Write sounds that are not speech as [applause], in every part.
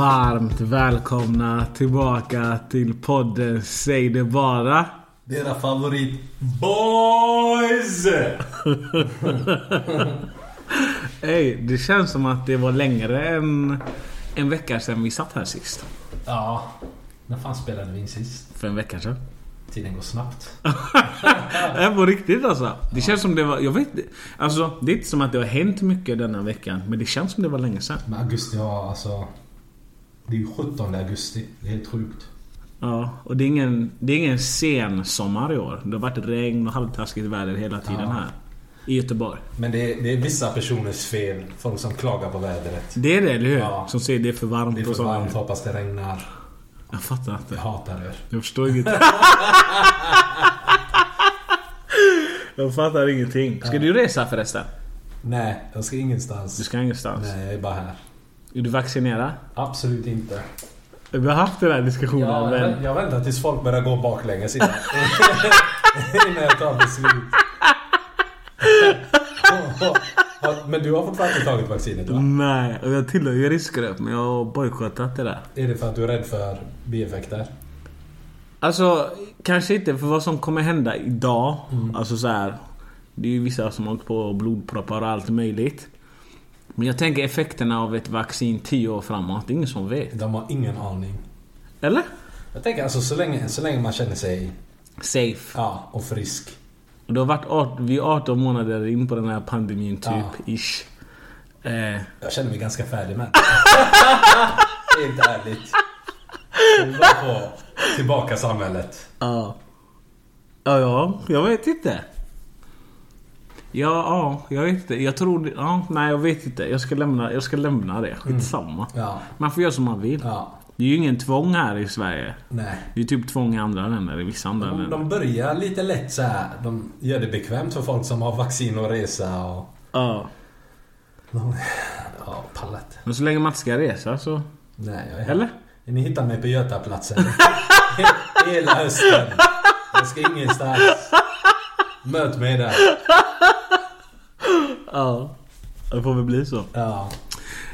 Varmt välkomna tillbaka till podden Säg det bara. Dera favorit BOYS! [laughs] Ey, det känns som att det var längre än en vecka sedan vi satt här sist. Ja, när fan spelade vi in sist? För en vecka sedan. Tiden går snabbt. [laughs] Nej, på riktigt alltså. Det känns som det var... Jag vet Alltså, det är inte som att det har hänt mycket denna veckan. Men det känns som det var länge sedan. Men augusti har alltså... Det är ju 17 augusti. Det är helt sjukt. Ja, och det är ingen, det är ingen sen sommar i år. Det har varit regn och halvtaskigt väder hela tiden Ja. här. I Göteborg. Men det är, det är vissa personers fel. Folk som klagar på vädret. Det är det, eller hur? Ja. Som säger det är för varmt Det är för varmt, hoppas det regnar. Jag fattar inte. Jag hatar er. Jag förstår inget. [laughs] jag fattar ingenting. Ska du resa förresten? Nej, jag ska ingenstans. Du ska ingenstans? Nej, jag är bara här. Är du vaccinerad? Absolut inte. Vi har haft den här diskussionen Jag, men... jag väntar tills folk börjar gå baklänges innan, [laughs] innan jag tar beslut. [laughs] Men du har fortfarande inte tagit vaccinet va? Nej, och jag tillhör ju riskgrupp men jag har bojkottat det där. Är det för att du är rädd för bieffekter? Alltså, kanske inte för vad som kommer hända idag. Alltså så här. Det är ju vissa som har åkt på blodproppar och allt möjligt. Men jag tänker effekterna av ett vaccin 10 år framåt. Det är ingen som vet. De har ingen aning. Eller? Jag tänker alltså så länge, så länge man känner sig Safe. ja, och frisk. Och det har varit 18, vi är 18 månader in på den här pandemin typ. Ja. Ish. Eh, Jag känner mig ganska färdig med Helt [laughs] ärligt. Vill bara få tillbaka samhället. ja. Ja, ja. Jag vet inte. Ja, ja, jag vet inte. Jag tror... Ja, nej, jag vet inte. Jag ska lämna, jag ska lämna det. Skitsamma. Ja. Man får göra som man vill. Ja. Det är ju ingen tvång här i Sverige. Nej. Det är typ tvång i andra länder. I vissa andra De, länder. de börjar lite lätt så här. De gör det bekvämt för folk som har vaccin och resa och... Ja. De, ja, pallet. Men så länge man inte ska resa så... Nej, jag är. Eller? Ni hittar mig på Götaplatsen. Hela hösten. Jag ska ingenstans. Möt mig där. [laughs] Ja. Det får väl bli så. Ja.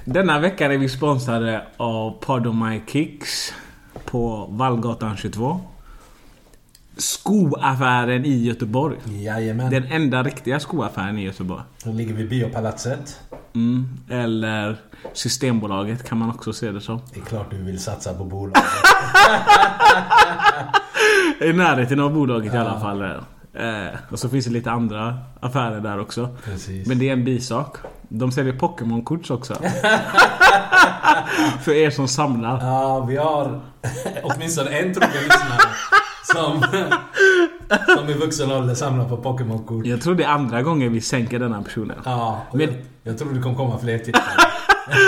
Denna vecka är vi sponsrade av Pardon My Kicks på Vallgatan 22. Skoaffären i Göteborg. Jajamän. Den enda riktiga skoaffären i Göteborg. Den ligger vid Biopalatset. Mm. Eller Systembolaget kan man också se det som. Det är klart du vill satsa på bolaget. [laughs] I närheten av bolaget i alla fall. Eh, och så finns det lite andra affärer där också. Precis. Men det är en bisak. De säljer Pokémon-kort också. [laughs] För er som samlar. Ja, vi har åtminstone en trogen lyssnare som, som i vuxen ålder samlar på Pokémon-kort. Jag tror det är andra gången vi sänker denna personen. Ja, Men- jag, jag tror det kommer komma fler tittare.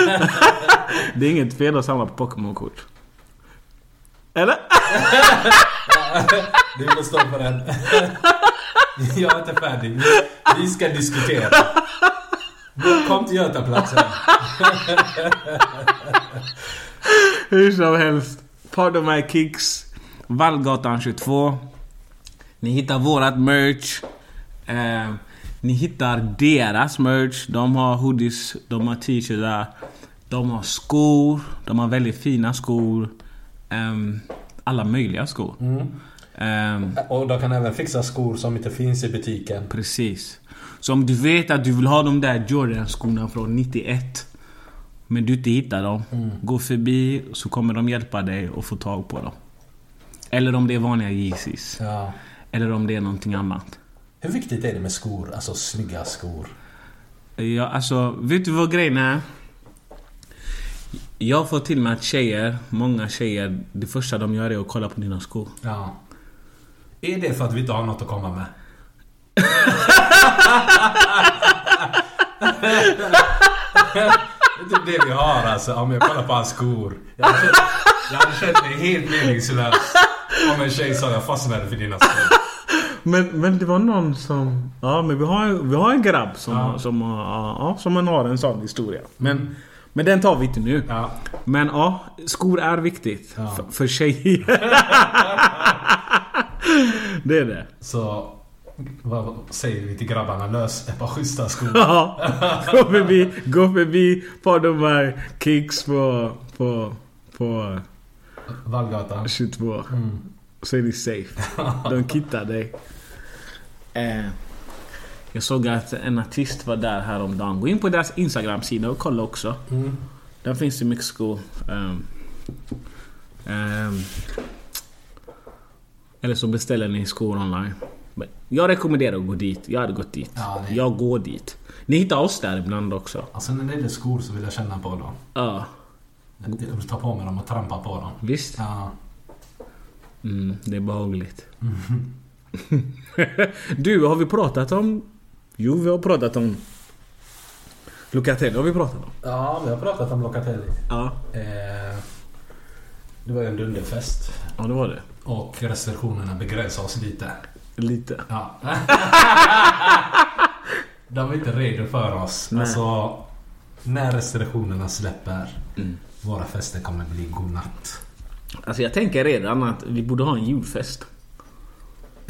[laughs] Det är inget fel att samla på Pokémon-kort. Eller? [laughs] Du får stå för den. [laughs] Jag är inte färdig. Vi- ska diskutera. Kom till Götaplatsen. [laughs] Hur som helst. Pardon my kicks. Vallgatan 22. Ni hittar vårat merch. Eh, ni hittar deras merch. De har hoodies, de har t-shirtar. De har skor. De har väldigt fina skor. Ehm, alla möjliga skor. Ehm, Och de kan även fixa skor som inte finns i butiken. Precis. Så om du vet att du vill ha de där Jordan-skorna från 91 Men du inte hittar dem. Gå förbi så kommer de hjälpa dig att få tag på dem. Eller om det är vanliga Yeezys. Ja. Eller om det är någonting annat. Hur viktigt är det med skor? Alltså snygga skor. Ja, alltså, vet du vad grejen är? Jag får till mig att tjejer, många tjejer, det första de gör är att kolla på dina skor. Ja. Är det för att vi inte har något att komma med? [laughs] det är det vi har alltså, om jag kollar på hans skor. Jag hade känt, jag hade känt mig helt meningslös om en tjej sa jag fastnade för dina skor. Men, men det var någon som... Ja, men vi har, vi har en grabb som, Ja. som, ja, som har en sån historia. Men, men den tar vi inte nu. Ja. Men ja, skor är viktigt. Ja. För, för tjejer. [laughs] det är det. Så vad säger vi till grabbarna? Lös ett par schyssta skor. Ja, gå förbi, gå förbi på de här kicks på, på, på Vallgatan. 22. Så är ni safe. De kittar dig. Eh, jag såg att en artist var där häromdagen. Gå in på deras Instagram-sida och kolla också. Där finns det mycket skor. Ehm, ehm, eller så beställer ni skor online. Men Jag rekommenderar att gå dit. Jag hade gått dit. Ja, det- Jag går dit. Ni hittar oss där ibland också. Alltså när det gäller skor så vill jag känna på dem. Ja, Jag vill ta på mig dem och trampa på dem. visst. Ja. Mm, det är behagligt. [laughs] du, har vi pratat om... Jo, vi har pratat om... Locatelli har vi pratat om. Ja, vi har pratat om Locatelli. Ja. Eh, det var ju en dunderfest. Ja, det var det. Och restriktionerna begränsar oss lite. Lite. Ja. [laughs] De är inte redo för oss. Nej. Alltså, när restriktionerna släpper. Våra fester kommer bli godnatt. Alltså jag tänker redan att vi borde ha en julfest.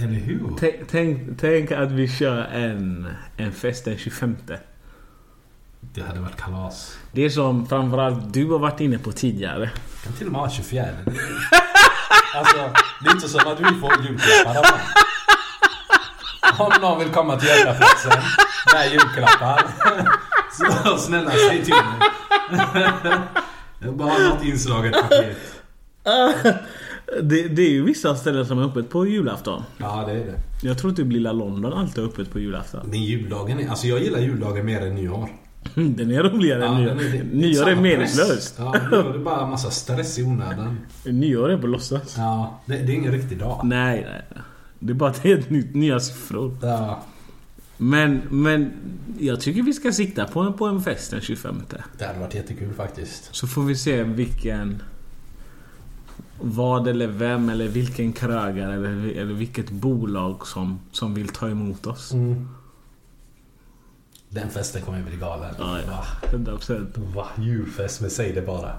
Eller hur? Tänk, tänk, tänk att vi kör en, en fest den 25. Det hade varit kalas. Det är som framförallt du har varit inne på tidigare. kan till och med ha 24. Alltså, det är inte som att vi får julklappar. Om någon vill komma till Götaplatsen med julklappar. Så snälla säg till mig. Jag bara har något inslaget paket. Det, det är ju vissa ställen som är öppet på julafton. Ja, det är det. Jag tror typ Lilla London alltid är öppet på julafton. Men juldagen är... Alltså jag gillar juldagen mer än nyår. [laughs] Den är roligare än nyår. den är- det- Nyår är meningslöst. Ja, nyår är bara massa stress i onödan. [laughs] Nyår är på låtsas. Ja, det, det är ingen riktig dag. Nej, nej. nej. Det är bara att [laughs] det är ett nytt, nya siffror. Ja, Men, men jag tycker vi ska sikta på en, på en fest den 25. det hade varit jättekul faktiskt. Så får vi se vilken... Vad eller vem eller vilken krögare eller, eller vilket bolag som, som vill ta emot oss. Den festen kommer bli galen. Ja, ja. Va? 100%. Va? Julfest, men säg det bara.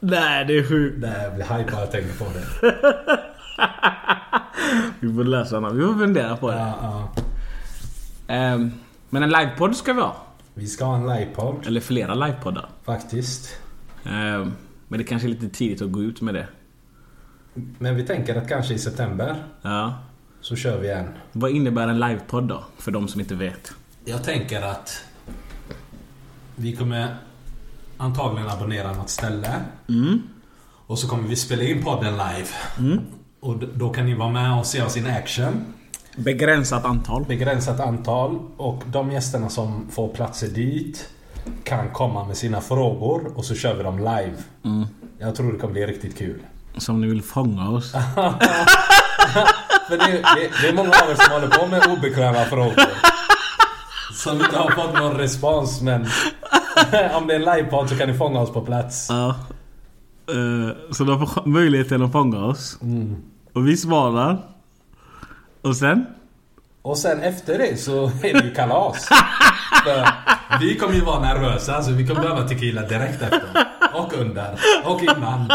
Nej, det är sjukt. Nej, jag blir hype bara jag tänker på det. [laughs] Vi får läsa den. Vi får fundera på det. Ja, ja. Ehm, men en livepodd ska vi ha. Vi ska ha en livepodd, Eller flera livepoddar. faktiskt. Ehm, men det kanske är lite tidigt att gå ut med det. Men vi tänker att kanske i september Ja. så kör vi en. Vad innebär en livepodd då? För de som inte vet. Jag tänker att vi kommer antagligen abonnera något ställe. Och så kommer vi spela in podden live. Och d- då kan ni vara med och se oss in action. Begränsat antal. Begränsat antal och de gästerna som får platser dit kan komma med sina frågor och så kör vi dem live. Jag tror det kommer bli riktigt kul. Som ni vill fånga oss. [laughs] För det, det, det är många av er som håller på med obekväma frågor. Som inte har fått någon respons men [laughs] om det är en livepodd så kan ni fånga oss på plats. Ja. Eh, Så de får möjligheten att fånga oss. Och vi svarar. Och sen? Och sen efter det så är det ju kalas. [laughs] För vi kommer ju vara nervösa så vi kommer behöva tequila direkt efter. Och under. Och innan.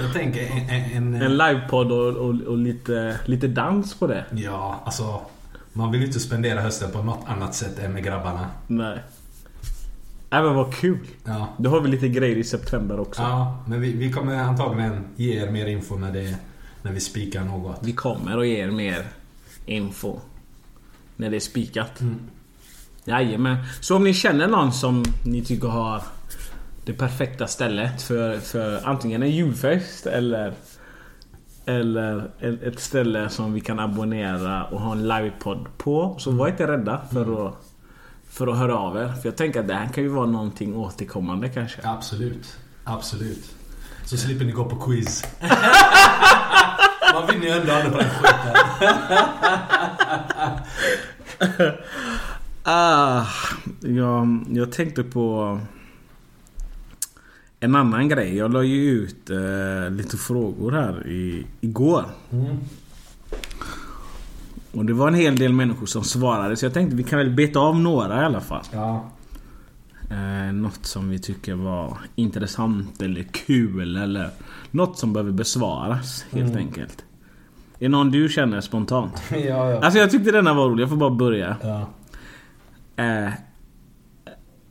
Jag tänker en... en, en En livepodd och, och, och lite, lite dans på det. Ja, alltså. Man vill ju inte spendera hösten på något annat sätt än med grabbarna. Nej. Men vad kul. Ja. Då har vi lite grejer i september också. Ja, men vi, vi kommer antagligen ge er mer info när, det, när vi spikar något. Vi kommer att ge er mer info. När det är spikat. Mm. Jajamän. Så om ni känner någon som ni tycker har det perfekta stället för, för antingen en julfest eller eller ett ställe som vi kan abonnera och ha en livepodd på. Så var inte rädda för att, för att höra av er. För jag tänker att det här kan ju vara någonting återkommande kanske. Absolut. Absolut. Så slipper ni gå på quiz. Man vinner ju ändå aldrig på den skiten. [laughs] Ah, jag, jag tänkte på en annan grej. Jag la ju ut eh, lite frågor här i, igår. Och det var en hel del människor som svarade så jag tänkte vi kan väl beta av några i alla fall. Ja. Eh, något som vi tycker var intressant eller kul eller något som behöver besvaras helt enkelt. Är det någon du känner spontant? [laughs] Ja, ja. Alltså jag tyckte denna var rolig, jag får bara börja. ja. Eh,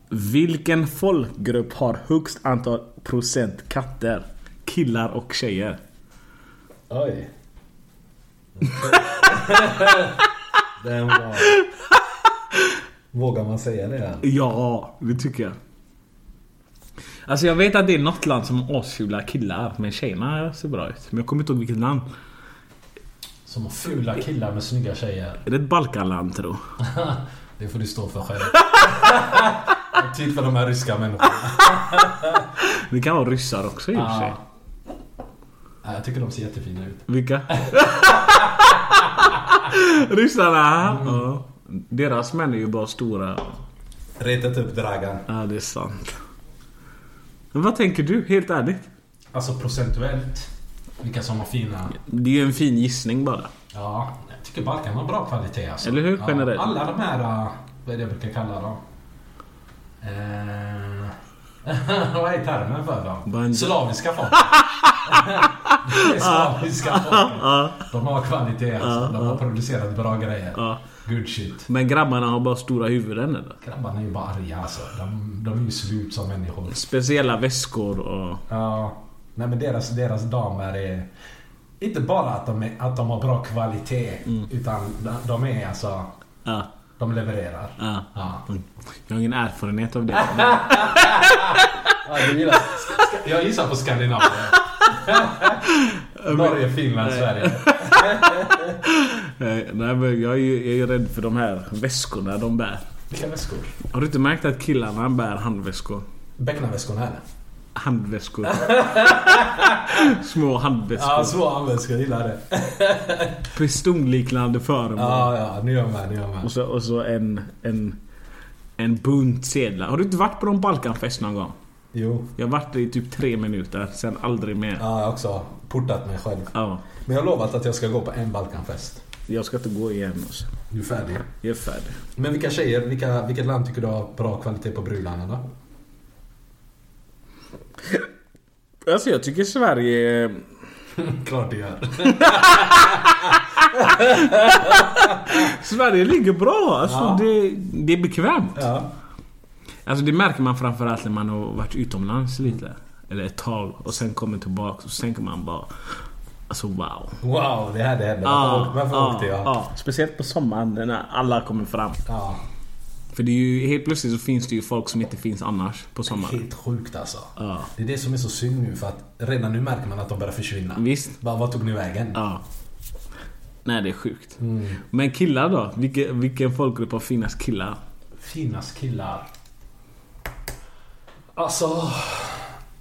vilken folkgrupp har högst antal procent katter? Killar och tjejer. Oj. [laughs] Den var... Vågar man säga det? Ja, det tycker jag. Alltså jag vet att det är något land som har asfula killar, men tjejerna ser bra ut. Men jag kommer inte ihåg vilket land. Som har fula killar med snygga tjejer. Är det ett Balkanland tror [laughs] Det får du stå för själv. [laughs] Tid för de här ryska människorna. [laughs] Det kan vara ryssar också i och för sig. Ja, Jag tycker de ser jättefina ut. Vilka? [laughs] Ryssarna? Ja. Deras män är ju bara stora. Retat upp Dragan. Ja, det är sant. Men vad tänker du, helt ärligt? Alltså procentuellt. Vilka som har fina... Det är ju en fin gissning bara. Ja, jag tycker Balkan har bra kvalitet alltså. Eller hur? Ja, Generellt. alla de här... äh, Vad är det jag brukar kalla dem? Eh, [laughs] vad är termen för dem? Band- Slaviska folk. [laughs] slaviska folk. De har kvalitet alltså. De har producerat bra grejer. Good shit. Men grabbarna har bara stora huvuden eller? Grabbarna är ju bara arga alltså. De, de är ju slut som människor. Speciella väskor och... Ja. Nej men deras, deras damer är... Inte bara att de, är, att de har bra kvalitet. Utan de, de är alltså... Ja. De levererar. Ja. Ja. Jag har ingen erfarenhet av det. [laughs] Ja, gillar, jag gissar på Skandinavien. Norge, Finland, Sverige. [laughs] Nej, men jag är ju jag är rädd för de här väskorna de bär. Vilka väskor? Har du inte märkt att killarna bär handväskor? Becknarväskorna eller? Handväskor. [laughs] Små handväskor. Ja, så används jag gillar det. [laughs] Pistolliknande föremål. Ja, ja, nu är jag med, nu är jag med. Och så, och så en, en, en bunt sedlar. Har du inte varit på någon Balkanfest någon gång? Jo. Jag har varit i typ tre minuter, sen aldrig mer. Ja, jag också portat mig själv. Ja. Men jag har lovat att jag ska gå på en Balkanfest. Jag ska inte gå igen alltså. Du är färdig. Jag är färdig. Men vilka tjejer, vilka, vilket land tycker du har bra kvalitet på brudarna då? Alltså jag tycker Sverige... [laughs] Klart det gör. [laughs] Sverige ligger bra. Alltså Ja. det, det är bekvämt. Ja. Alltså det märker man framförallt när man har varit utomlands lite. Eller ett tag. Och sen kommer tillbaka och så tänker man bara... Alltså wow. Wow, det här det hände. Ja, Varför, varför ja, åkte jag? ja. Speciellt på sommaren när alla kommer fram. Ja. För det är ju helt plötsligt så finns det ju folk som inte finns annars på sommaren. Helt sjukt alltså. Ja. Det är det som är så synd nu för att redan nu märker man att de börjar försvinna. Visst. Bara, vad tog ni vägen? Ja. Nej, det är sjukt. Men killar då? Vilken, vilken folkgrupp har finast killar? Finast killar. Alltså...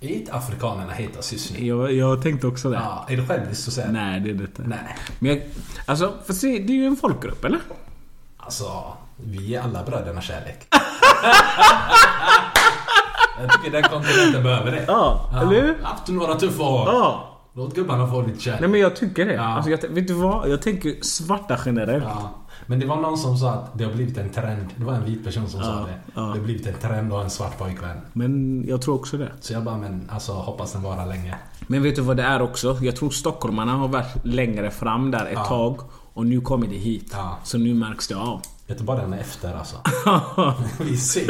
Är inte afrikanerna hetast just nu? Jag, jag tänkte också det. Ja, är det själviskt att säga? Nej, det är det inte. Nej. Men jag, alltså, för se, det är ju en folkgrupp, eller? Alltså, vi är alla bröderna kärlek. [laughs] Jag tycker den kontinenten behöver det. Ja, eller hur? Haft några tuffa år. Ja. Låt gubbarna få lite kärlek. Nej men jag tycker det. Ja. Alltså, jag, vet du vad? Jag tänker svarta generellt. Ja. Men det var någon som sa att det har blivit en trend. Det var en vit person som sa det. ja. Det har blivit en trend att ha en svart pojkvän. Men jag tror också det. Så jag bara, men alltså hoppas den varar länge. Men vet du vad det är också? Jag tror stockholmarna har varit längre fram där ett Ja. tag. Och nu kommer det hit. Ja. Så nu märks det av. Göteborg är efter alltså. [laughs] Vi ser.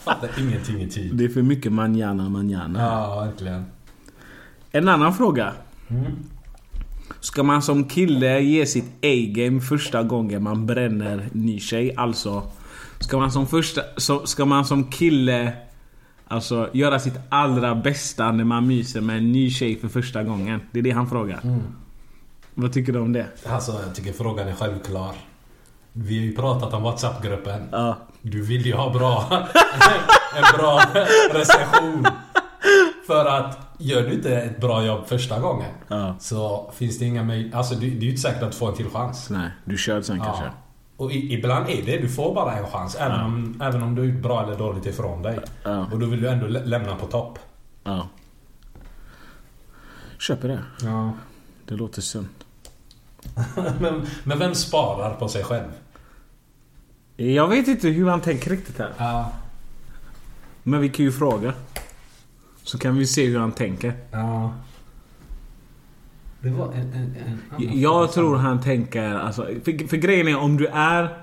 Fattar ingenting i tid. Det är för mycket manjana manjana. Ja, verkligen. En annan fråga. Mm. Ska man som kille ge sitt A-game första gången man bränner ny tjej? Alltså, ska man som första... Så, ska man som kille alltså, göra sitt allra bästa när man myser med en ny tjej för första gången? Det är det han frågar. Mm. Vad tycker du om det? Alltså, jag tycker frågan är självklar. Vi har ju pratat om WhatsApp-gruppen. Ja. Du vill ju ha bra... [laughs] en bra recension. För att gör du inte ett bra jobb första gången Ja. så finns det inga möjligheter. Alltså det det är ju inte säkert att du får en till chans. Nej, du kör sen kanske. Ja. Och i, ibland är det, du får bara en chans. Även, om, även om du är bra eller dåligt ifrån dig. Ja. Och då vill du ändå lä- lämna på topp. Ja. Köper det. Ja. Det låter sunt. [laughs] men, men vem sparar på sig själv? Jag vet inte hur han tänker riktigt här. Ja. Men vi kan ju fråga. Så kan vi se hur han tänker. Ja. Det var en, en, en annan Jag tror han tänker, alltså, för, för grejen är om du är...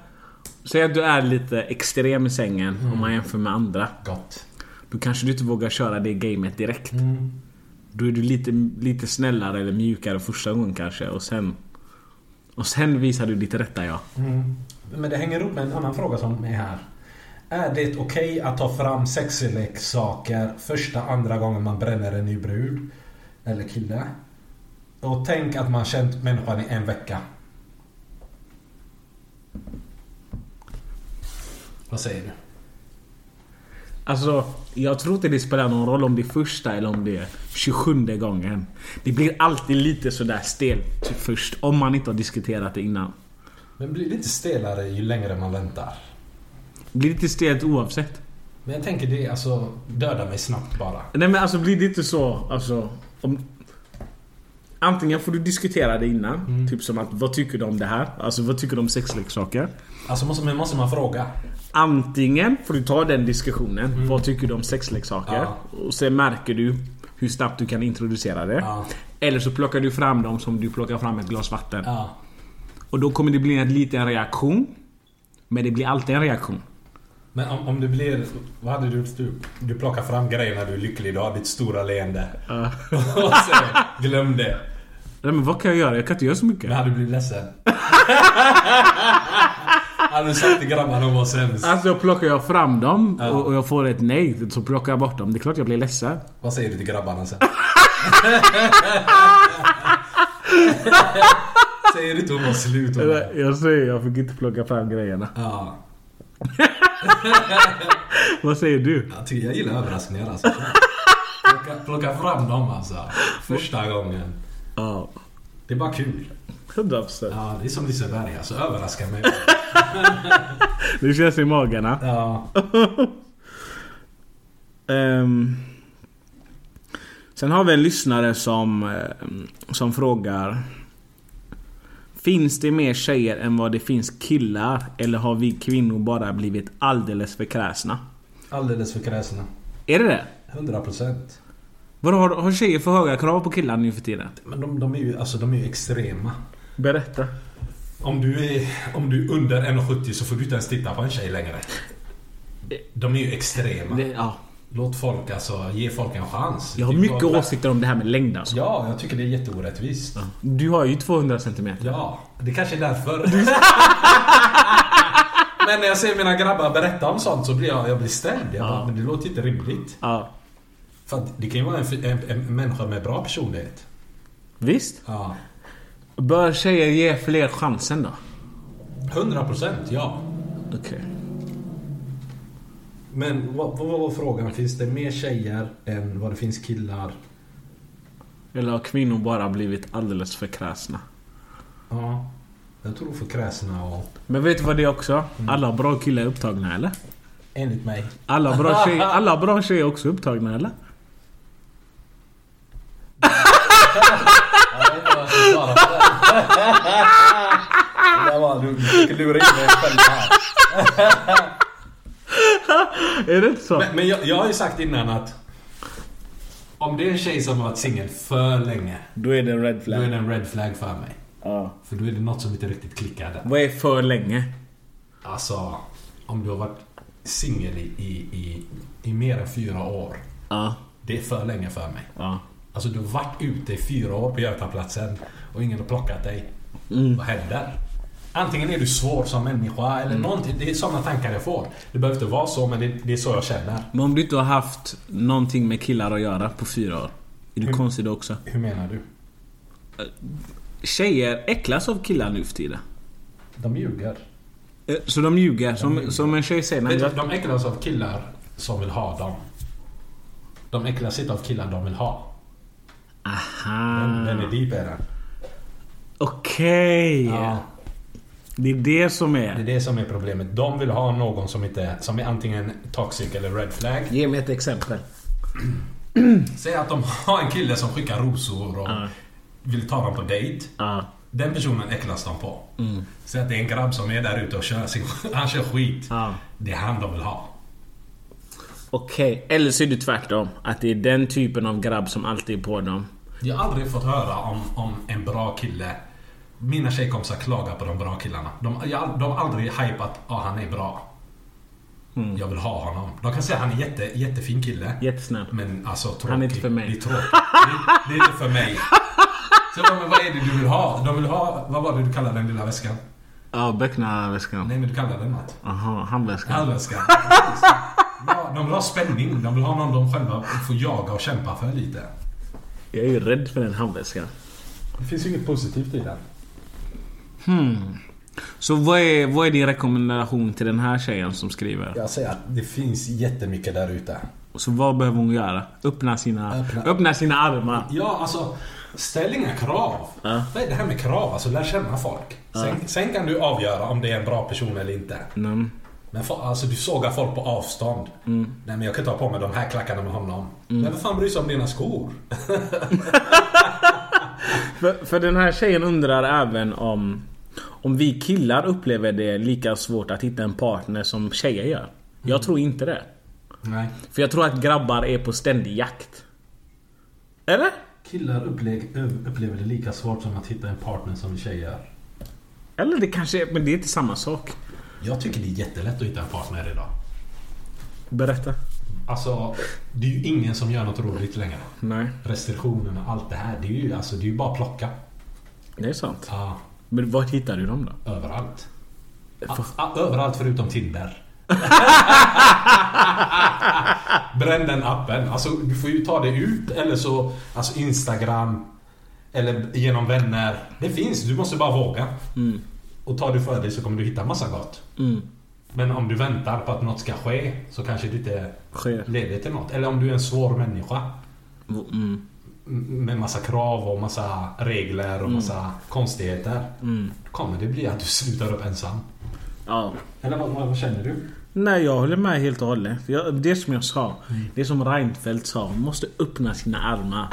Säg att du är lite extrem i sängen om man jämför med andra. Gott. Då kanske du inte vågar köra det gamet direkt. Då är du lite, lite snällare eller mjukare första gången kanske och sen... Och sen visar du ditt rätta jag. Mm. Men det hänger ihop med en annan fråga som är här. Är det okej att ta fram sexleksaker första, andra gången man bränner en ny brud? Eller kille? Och tänk att man känt människan i en vecka. Vad säger du? Alltså, jag tror inte det spelar någon roll om det är första eller om det är 27 gången. Det blir alltid lite sådär stelt först, om man inte har diskuterat det innan. Men blir det inte stelare ju längre man väntar? Det blir lite stelt oavsett. Men jag tänker det, alltså döda mig snabbt bara. Nej men alltså blir det inte så, alltså... Om, antingen får du diskutera det innan, typ som att vad tycker du om det här? Alltså vad tycker du om sexleksaker? Alltså måste, men måste man fråga? Antingen får du ta den diskussionen, vad tycker du om sexleksaker? Ja. Och sen märker du hur snabbt du kan introducera det. Ja. Eller så plockar du fram dem som du plockar fram ett glas vatten. Ja. Och då kommer det bli en liten reaktion. Men det blir alltid en reaktion. Men om, om det blir... Vad hade du gjort? Du, du plockar fram grejerna, du är lycklig, du har ditt stora leende. [laughs] Och sen, glöm det. Nej, men vad kan jag göra? Jag kan inte göra så mycket. Men hade du blivit ledsen? [laughs] du sagt till grabbarna de var sämst? Alltså plockar jag fram dem och, och jag får ett nej, så plockar jag bort dem. Det är klart jag blir ledsen. Vad säger du till grabbarna sen? [laughs] säger du inte hon var slut? Jag säger jag fick inte plocka fram grejerna. Ja. [laughs] Vad säger du? Jag, tycker, jag gillar överraskningar alltså. Plocka, plocka fram dem alltså. Första gången. Ja. Det är bara kul. 100%. Ja, det är som Liseberg alltså. Överraska mig. [laughs] Det känns i magen. ha? Ja. [laughs] Ehm, sen har vi en lyssnare som, ehm, som frågar Finns det mer tjejer än vad det finns killar? Eller har vi kvinnor bara blivit alldeles för kräsna? Alldeles för kräsna. Är det det? 100 procent. Vadå, har, har tjejer för höga krav på killar nu för tiden? Men de, de är ju alltså, de är ju extrema. Berätta. Om du är, om du är under 1,70 så får du inte ens titta på en tjej längre. De är ju extrema. Det, ja. Låt folk alltså, ge folk en chans. Jag har är mycket bara- åsikter om det här med längd alltså. Ja, jag tycker det är jätteorättvist. Du har ju 200 cm. Ja, det kanske är därför. [laughs] Men när jag ser mina grabbar berätta om sånt så blir jag, jag blir ställd. Jag bara, men det låter inte rimligt. Ja. För att det kan ju vara en, en, en människa med bra personlighet. Visst? Ja. Bör tjejer ge fler chansen då? 100% ja. Okej. Men vad, vad var frågan? Finns det mer tjejer än vad det finns killar? Eller har kvinnor bara blivit alldeles för kräsna? Ja. Jag tror för kräsna och... Men vet du vad det är också? Alla bra killar är upptagna eller? Enligt mig. Alla bra [laughs] tjejer, alla bra tjejer är också upptagna eller? [laughs] det. Var... Du försöker lura in mig själv här. Är det inte så? Men, men jag, jag har ju sagt innan att... Om det är en tjej som har varit singel för länge. Då är det en red Då flag. är det en red flag för mig. Ja. För då är det något som inte riktigt klickar där. Vad är för länge? Alltså, om du har varit singel i, i, i, i mer än fyra år. Ja. Det är för länge för mig. Ja. Alltså du har varit ute i fyra år på Götaplatsen och ingen har plockat dig. Vad händer? Antingen är du svår som människa eller någonting. Det är sådana tankar jag får. Det behöver inte vara så men det, det är så jag känner. Men om du inte har haft någonting med killar att göra på fyra år. Är du konstig då också? Hur menar du? Tjejer äcklas av killar nu för tiden. De ljuger. Eh, Så de ljuger. Som, ljuger. som en tjej säger. Du, de äcklas av killar som vill ha dem. De äcklas inte av killar de vill ha. Aha. Den, den är deep är den. Okej. Ja. Det är det som Det är är... det som är problemet. De vill ha någon som inte som är antingen toxic eller red flag. Ge mig ett exempel. [clears throat] Säg att de har en kille som skickar rosor och vill ta dem på dejt. Ja. Den personen äcklas de på. Säg att det är en grabb som är där ute och kör sin... [laughs] Han kör skit. Ja. Det är han de vill ha. Okej. Eller så är det tvärtom. Att det är den typen av grabb som alltid är på dem. Jag har aldrig fått höra om, om en bra kille. Mina tjejkompisar klagar på de bra killarna. De, jag, de har aldrig hypat att ah, han är bra. Jag vill ha honom. De kan säga att han är jätte, jättefin kille. Jättesnäll. Men alltså tråkig. Han är inte för mig. Det är tråkigt. Det, det är inte för mig. Så jag bara, men vad är det du vill ha? De vill ha... Vad var det du kallade den lilla väskan? Ja, becknarväskan. Nej men du kallade den något. Aha, handväskan. Handväskan. Ja, de vill ha spänning. De vill ha någon de själva får jaga och kämpa för lite. Jag är ju rädd för den handväskan. Det finns ju inget positivt i den. Så vad är, vad är din rekommendation till den här tjejen som skriver? Jag säger att det finns jättemycket där ute. Så vad behöver hon göra? Öppna sina, Öppna- öppna sina armar. Ja, alltså. Ställ inga krav. Ja. Vad är det här med krav? Alltså lär känna folk. Sen, sen kan du avgöra om det är en bra person eller inte. Mm. Men för, alltså du sågar folk på avstånd. Nej men jag kan ta på mig de här klackarna med honom. Men vad fan bryr sig om dina skor? [laughs] För, för den här tjejen undrar även om Om vi killar upplever det lika svårt att hitta en partner som tjejer gör. Jag tror inte det. Nej. För jag tror att grabbar är på ständig jakt. Eller? Killar upplever, upplever det lika svårt som att hitta en partner som tjejer. Eller det kanske är, men det är inte samma sak. Jag tycker det är jättelätt att hitta en partner idag. Berätta. Alltså, det är ju ingen som gör något roligt längre. Nej, Restriktionerna, allt det här. Det är ju, alltså, det är ju bara att plocka. det är sant. Ja, Men vart hittar du dem då? överallt. A, överallt förutom Tinder. [laughs] Bränn den appen. Alltså, du får ju ta det ut eller så alltså Instagram. Eller genom vänner. Det finns, du måste bara våga. Och tar du för dig så kommer du hitta massa gott. Men om du väntar på att något ska ske så kanske det inte Sker. leder till något. Eller om du är en svår människa. Mm. Med massa krav och massa regler och massa konstigheter. Då kommer det bli att du slutar upp ensam. Ja. Eller vad, vad, känner du? Nej, jag håller med helt och hållet. Det som jag sa. Det som Reinfeldt sa. Man måste öppna sina armar.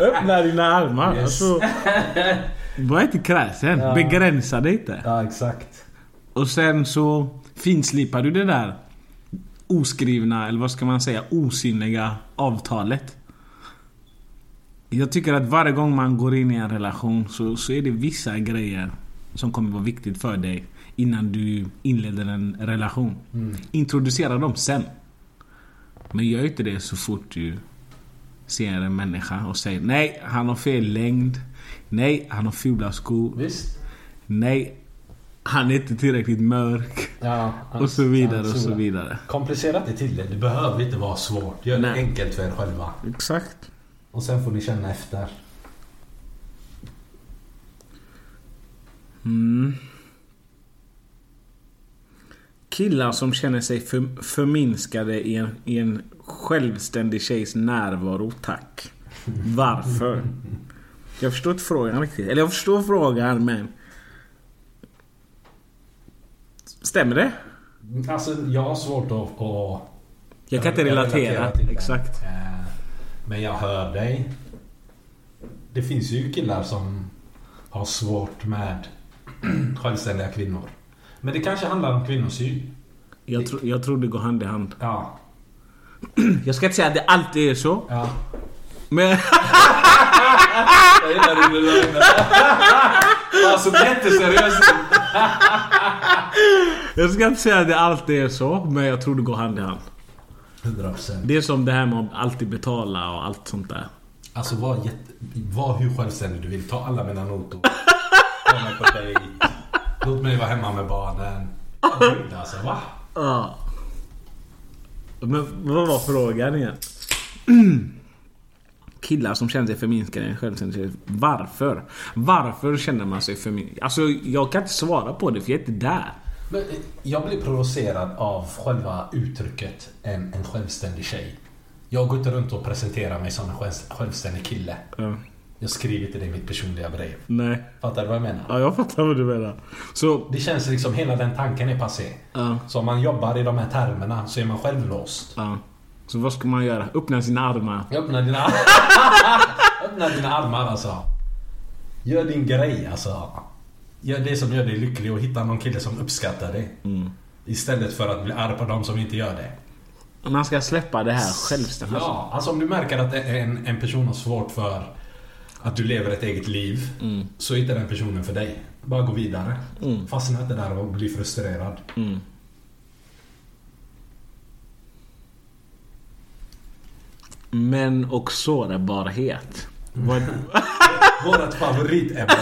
[laughs] öppna dina armar. Yes. Alltså, [laughs] var inte kräsen. Begränsa dig inte. Ja, exakt. Och sen så finslipar du det där oskrivna, eller vad ska man säga, osynliga avtalet. Jag tycker att varje gång man går in i en relation så, så är det vissa grejer som kommer vara viktigt för dig innan du inleder en relation. Introducera dem sen. Men gör inte det så fort du ser en människa och säger nej, han har fel längd. Nej, han har fula skor. Visst. Nej, han är inte tillräckligt mörk. Ja, Och så vidare och så vidare. Komplicera inte till det. Det behöver inte vara svårt. Gör det Nej. enkelt för er själva. Exakt. Och sen får ni känna efter. Killar som känner sig för, förminskade i en, i en självständig tjejs närvaro, tack. Varför? [laughs] Jag förstår inte frågan riktigt. Eller jag förstår frågan men... Stämmer det? Alltså jag har svårt att... att Jag kan inte relatera. till. Exakt. Eh, Men jag hör dig. Det finns ju killar som har svårt med [clears throat] självständiga kvinnor. Men det kanske handlar om kvinnosyn. Jag, tro, jag tror det går hand i hand. Ja. [clears throat] Jag ska inte säga att det alltid är så. ja. Men... [laughs] Jag gillar dina lögner. Alltså jätteseriöst. Jag ska inte säga att det alltid är så, men jag tror det går hand i hand. 100%. Det är som det här med att alltid betala och allt sånt där. Alltså var, jätte, var hur självständig du vill. Ta alla mina notor. Ta mig på dejt. Låt mig vara hemma med barnen. Gud alltså va? Ja. Men vad var frågan igen? [clears throat] Killar som känner sig förminskade en självständig Varför? Varför känner man sig förminskad? Alltså jag kan inte svara på det för jag är inte där. Men eh, jag blir provocerad av själva uttrycket en, en självständig tjej. Jag går inte runt och presenterar mig som en själv- självständig kille. Ja. Jag skriver till dig i mitt personliga brev. Nej. Fattar du vad jag menar? Ja, jag fattar vad du menar. Så... Det känns liksom, hela den tanken är passé. Ja. Så om man jobbar i de här termerna så är man självlåst. ja. Så vad ska man göra? Öppna sina armar. Öppna dina, [laughs] öppna dina armar alltså. Gör din grej alltså. Gör det som gör dig lycklig och hitta någon kille som uppskattar dig. Istället för att bli arg på de som inte gör det. Man ska släppa det här självständigt. Ja, alltså om du märker att en, en person har svårt för att du lever ett eget liv. Så är inte den personen för dig. Bara gå vidare. Fastna inte där och bli frustrerad. Män och sårbarhet. Vad... [laughs] Vårat favoritämne. [laughs]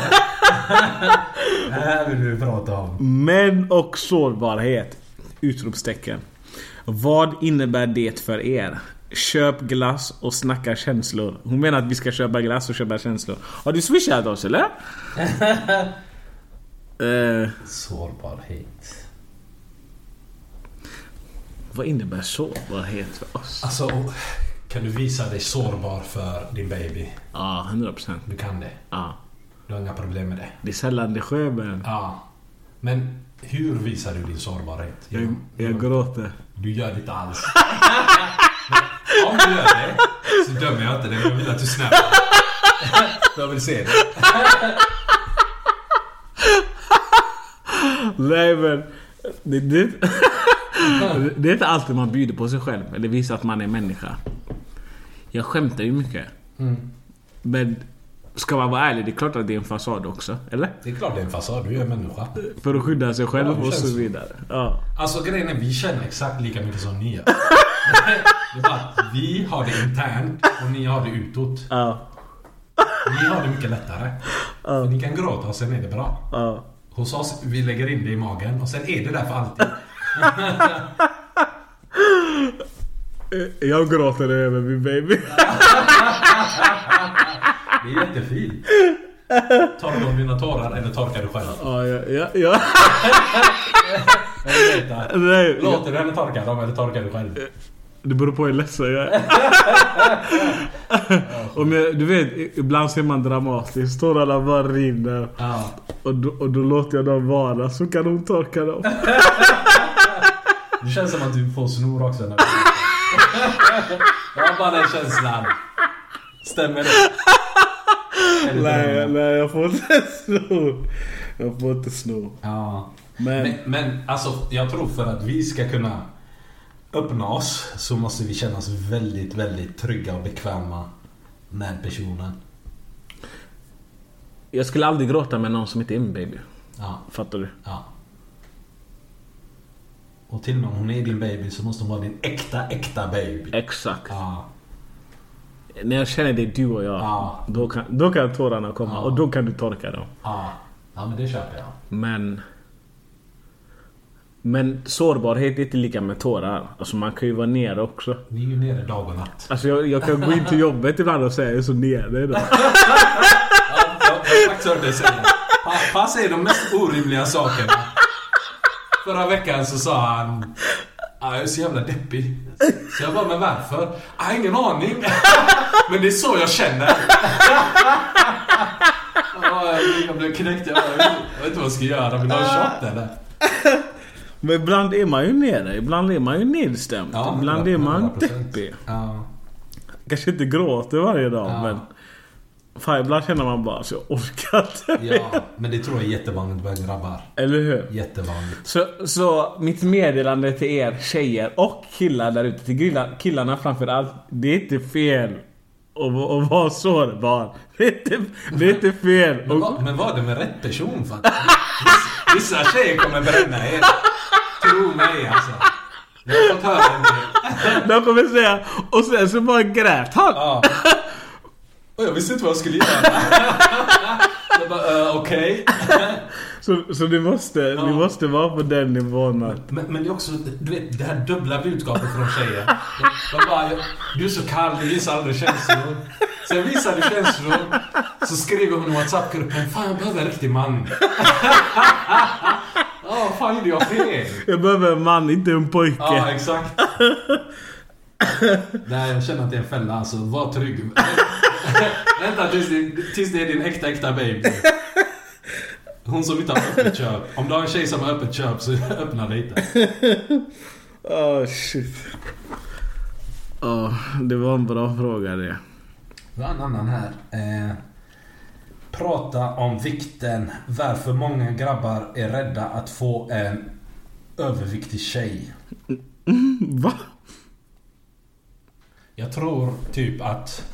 det här vill vi prata om. Män och sårbarhet. Utropstecken. Vad innebär det för er? Köp glass och snacka känslor. Hon menar att vi ska köpa glass och köpa känslor. Har du swishat oss eller? [laughs] eh, Sårbarhet. vad innebär sårbarhet för oss? Alltså, kan du visa dig sårbar för din baby? Ja, 100%. Du kan det. Ja. Du har inga problem med det. Det är sällan det sker men Ja. Men hur visar du din sårbarhet? jag, jag gråter. Du gör det inte alls. [laughs] Men om du gör det så dömer jag inte dig. Jag vill att du snappar. [laughs] Jag vill se det. Nej men... Det, det, [laughs] det är inte alltid man bjuder på sig själv. Eller visar att man är människa. Jag skämtar ju mycket. Men ska man vara ärlig, det är klart att det är en fasad också. Eller? Det är klart det är en fasad. Du är en människa. För att skydda sig själv Ja, och så vidare. Ja. Alltså grejen är, vi känner exakt lika mycket som ni gör. [laughs] Det är bara att vi har det internt och ni har det utåt. Ja. Ni har det mycket lättare. För Ni kan gråta och sen är det bra. Ja. Hos oss, vi lägger in det i magen och sen är det där för alltid. [laughs] Jag gråter över min baby. [laughs] Det är jättefint. Tar du dina tårar eller torkar du själv? Ja, ja, ja. [laughs] Nej, Låter du henne torka dem eller torkar du själv? det beror på hur ledsen jag är. [laughs] Om jag, du vet, ibland ser man dramatiskt. Tårarna bara rinner. Ja. Och då, och då låter jag dem vara så kan hon torka dem. Det känns som att du får snor också. När du... Jag har bara den känslan. Stämmer det? Nej, nej jag får inte sno. Jag får inte sno. Ja. Men, Men, men alltså, jag tror för att vi ska kunna öppna oss så måste vi känna oss väldigt, väldigt trygga och bekväma med personen. jag skulle aldrig gråta med någon som inte är min baby. Ja, Fattar du? ja. Och till och med om hon är din baby så måste hon vara din äkta, äkta baby. Exakt. Ja. När jag känner det är du och jag. Ja. Då, kan, då kan tårarna komma Ja. och då kan du torka dem. Ja. Ja men det köper jag. Men... Men sårbarhet är inte lika med tårar. Alltså man kan ju vara nere också. Vi är ju nere dag och natt. Alltså jag, jag kan gå in till jobbet ibland och säga jag är så nere idag. [laughs] Ja, jag har faktiskt hört dig säga. Han säger de mest orimliga sakerna. Förra veckan så sa han... "Ah, jag är så jävla deppig. Så jag bara, men varför? Jag har ingen aning. Men det är så jag känner. Ja, Jag blev knäckt. Jag, bara, jag vet inte vad jag ska göra. Vill du ha en shot eller? Men ibland är man ju nere. Ibland är man ju nedstämd. Ja, ibland är man 100%. deppig. Ja. Kanske inte gråter varje dag Ja. men... Fan ibland känner man bara så jag orkar inte. ja, men det tror jag är jättevanligt bland grabbar. Eller hur? Jättevanligt. Så, så mitt meddelande till er tjejer och killar där ute, till killar, killarna framför allt. Det är inte fel att, va- att vara sårbar. [laughs] Det är inte, det är inte fel. Men, Och, vad, men var det med rätt person? För att vissa, vissa tjejer kommer bränna er. Tro mig alltså. Jag har fått höra en del. de kommer säga... Och sen så bara grät han. Ja. [laughs] Och jag visste inte vad jag skulle göra. [laughs] Jag bara, uh, okej. [laughs] Så, så du måste, Ja. du måste vara på den nivån att... Men, men det är också, du vet, det här dubbla budskapet från tjejer. De bara, du är så kall, du visar aldrig känslor. Så jag visade känslor. Så skriver hon i WhatsApp-gruppen, fan jag behöver en riktig man. [laughs] Ja, fan gjorde jag fel? Jag behöver en man, inte en pojke. Ja, exakt. Nej, jag känner att det är en fälla alltså. Var trygg. [laughs] Vänta tills det, tills det är din äkta, äkta baby. Hon som inte har öppet köp. Om du har en tjej som har öppet köp så [laughs] öppna det inte. Åh shit. Ja, det var en bra fråga det. Vi har en annan här. Eh, prata om vikten. Varför många grabbar är rädda att få en överviktig tjej. Va? Jag tror typ att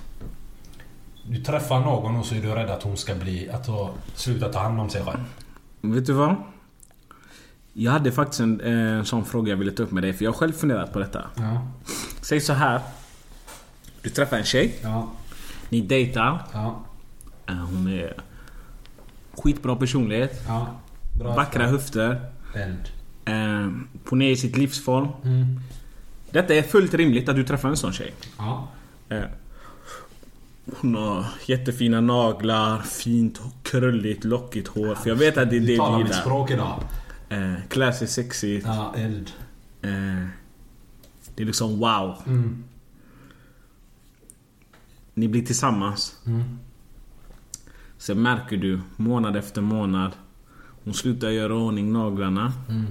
du träffar någon och så är du rädd att hon ska bli... Att hon sluta ta hand om sig själv. Vet du vad? Jag hade faktiskt en, eh, sån fråga jag ville ta upp med dig, för jag har själv funderat på detta. Ja. Säg så här. Du träffar en tjej, Ja. ni dejtar. Ja. Eh, Hon är skitbra personlighet, Ja. Bra vackra höfter. Eld. Eh, hon är i sitt livsform. Mm. Detta är fullt rimligt att du träffar en sån tjej. Ja. Eh, Hon har jättefina naglar, fint krulligt lockigt hår. För jag vet att det är det Du du talar mitt gillar. språk idag. Eh, klär sig sexigt. Ja, eld. Eh, det är liksom wow. Mm. Ni blir tillsammans. Mm. Sen märker du månad efter månad. Hon slutar göra ordning naglarna. Mm.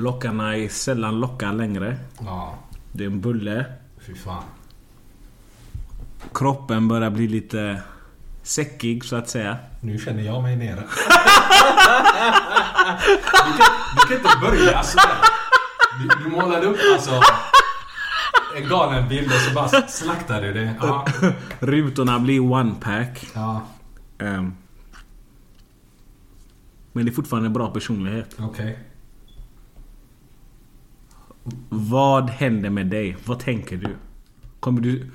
Lockarna är sällan lockar längre. Ja. Det är en bulle. Fy fan. Kroppen börjar bli lite säckig så att säga. Nu känner jag mig nere. [laughs] du, kan, du kan inte börja sådär. Du, du målade upp alltså en galen bild och så bara slaktade du det. Ja. Rutorna blir one pack. Ja, Ehm. men det är fortfarande en bra personlighet. okej. Vad händer med dig? Vad tänker du? Kommer du...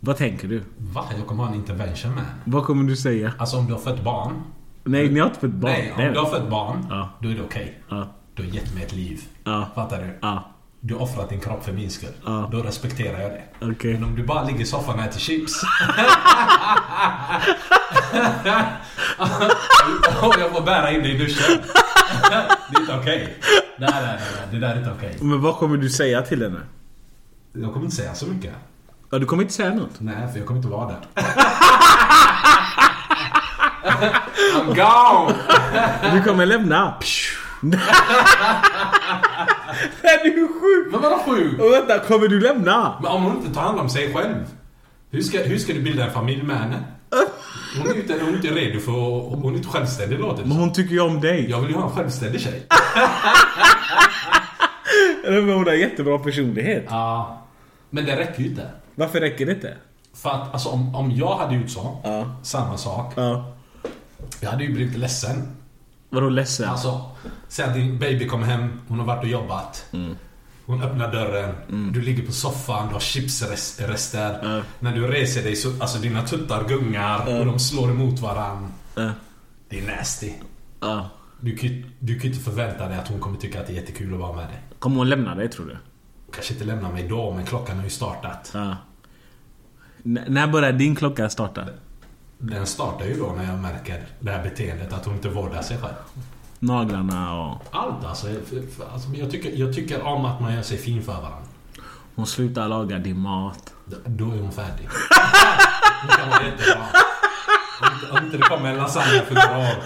Vad tänker du? Va? Jag kommer ha en intervention man. Vad kommer du säga? Alltså om du har fött barn. Nej, ni har inte fått barn. Nej, om du har fött barn. Ja. Då är det okej. Ja. Du har gett mig ett liv. Ja. Fattar du? Ja. Du har offrat din kropp för min skull. Ja. Då respekterar jag det. Okej. Men om du bara ligger i soffan och äter chips. [laughs] [laughs] och jag får bära in dig i duschen. Det är inte okej. Nej, nej, nej, nej. Det där är inte okej. Men vad kommer du säga till henne? Jag kommer inte säga så mycket. Ja, du kommer inte säga något? Nej, för jag kommer inte vara där. I'm gone! Du kommer lämna? är du sjuk? Men vadå sjuk? Och vänta, kommer du lämna? Men om hon inte tar hand om sig själv. Hur ska, hur ska du bilda en familj med henne? Hon är inte, hon är inte redo för Hon är inte självständig låter Men hon tycker ju om dig. Jag vill ju ha en självständig tjej. [laughs] Men hon har jättebra personlighet. Ja. Men det räcker ju inte. Varför räcker det inte? För att alltså, om, om jag hade gjort så, Ja. samma sak. Ja. Jag hade ju blivit ledsen. Vadå ledsen? Alltså, säg att din baby kommer hem, hon har varit och jobbat. Hon öppnar dörren, du ligger på soffan, du har chipsrester. Ja. När du reser dig så, alltså dina tuttar gungar och de slår emot varann. Ja. Det är nasty. Du kan du kan inte förvänta dig att hon kommer tycka att det är jättekul att vara med dig. Kommer hon lämna dig tror du? Kanske inte lämna mig då, men klockan har ju startat. När börjar din klocka starta? Den startar ju då när jag märker det här beteendet att hon inte vårdar sig själv. Naglarna och... Allt alltså. Alltså jag, tycker, jag tycker om att man gör sig fin för varandra. Hon slutar laga din mat. Då- Då är hon färdig. [laughs] Hon kan vara jättebra. Om inte- Om inte det kommer en lasagne för några år.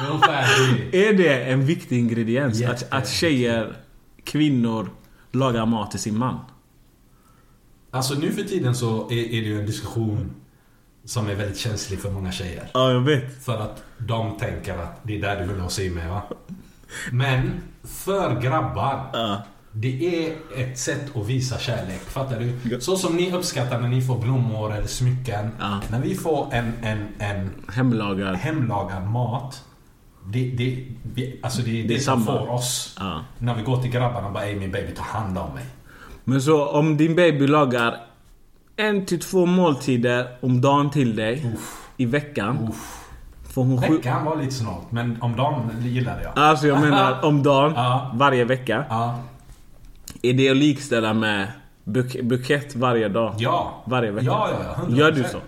Då är hon färdig. Är det en viktig ingrediens? Att, att tjejer, kvinnor lagar mat till sin man? Alltså nu för tiden så är, är det ju en diskussion som är väldigt känslig för många tjejer. Ja, jag vet. För att de tänker att det är där du vill låsa in mig va? Men för grabbar. Ja. Det är ett sätt att visa kärlek. Fattar du? Så som ni uppskattar när ni får blommor eller smycken. Ja. När vi får en, en, en Hemlagad. hemlagad mat. Det, det, vi, alltså det är det, är som samma. får oss. Ja. När vi går till grabbarna och bara Ey min baby ta hand om mig. Men så om din baby lagar en till två måltider om dagen till dig i veckan. Får hon. Veckan var lite snålt men om dagen gillade jag. Alltså jag menar [laughs] om dagen, Ja. varje vecka. Ja. Är det att likställa med buk bukett varje dag? Ja. Varje vecka? Ja, ja, ja. 100%. Gör du så?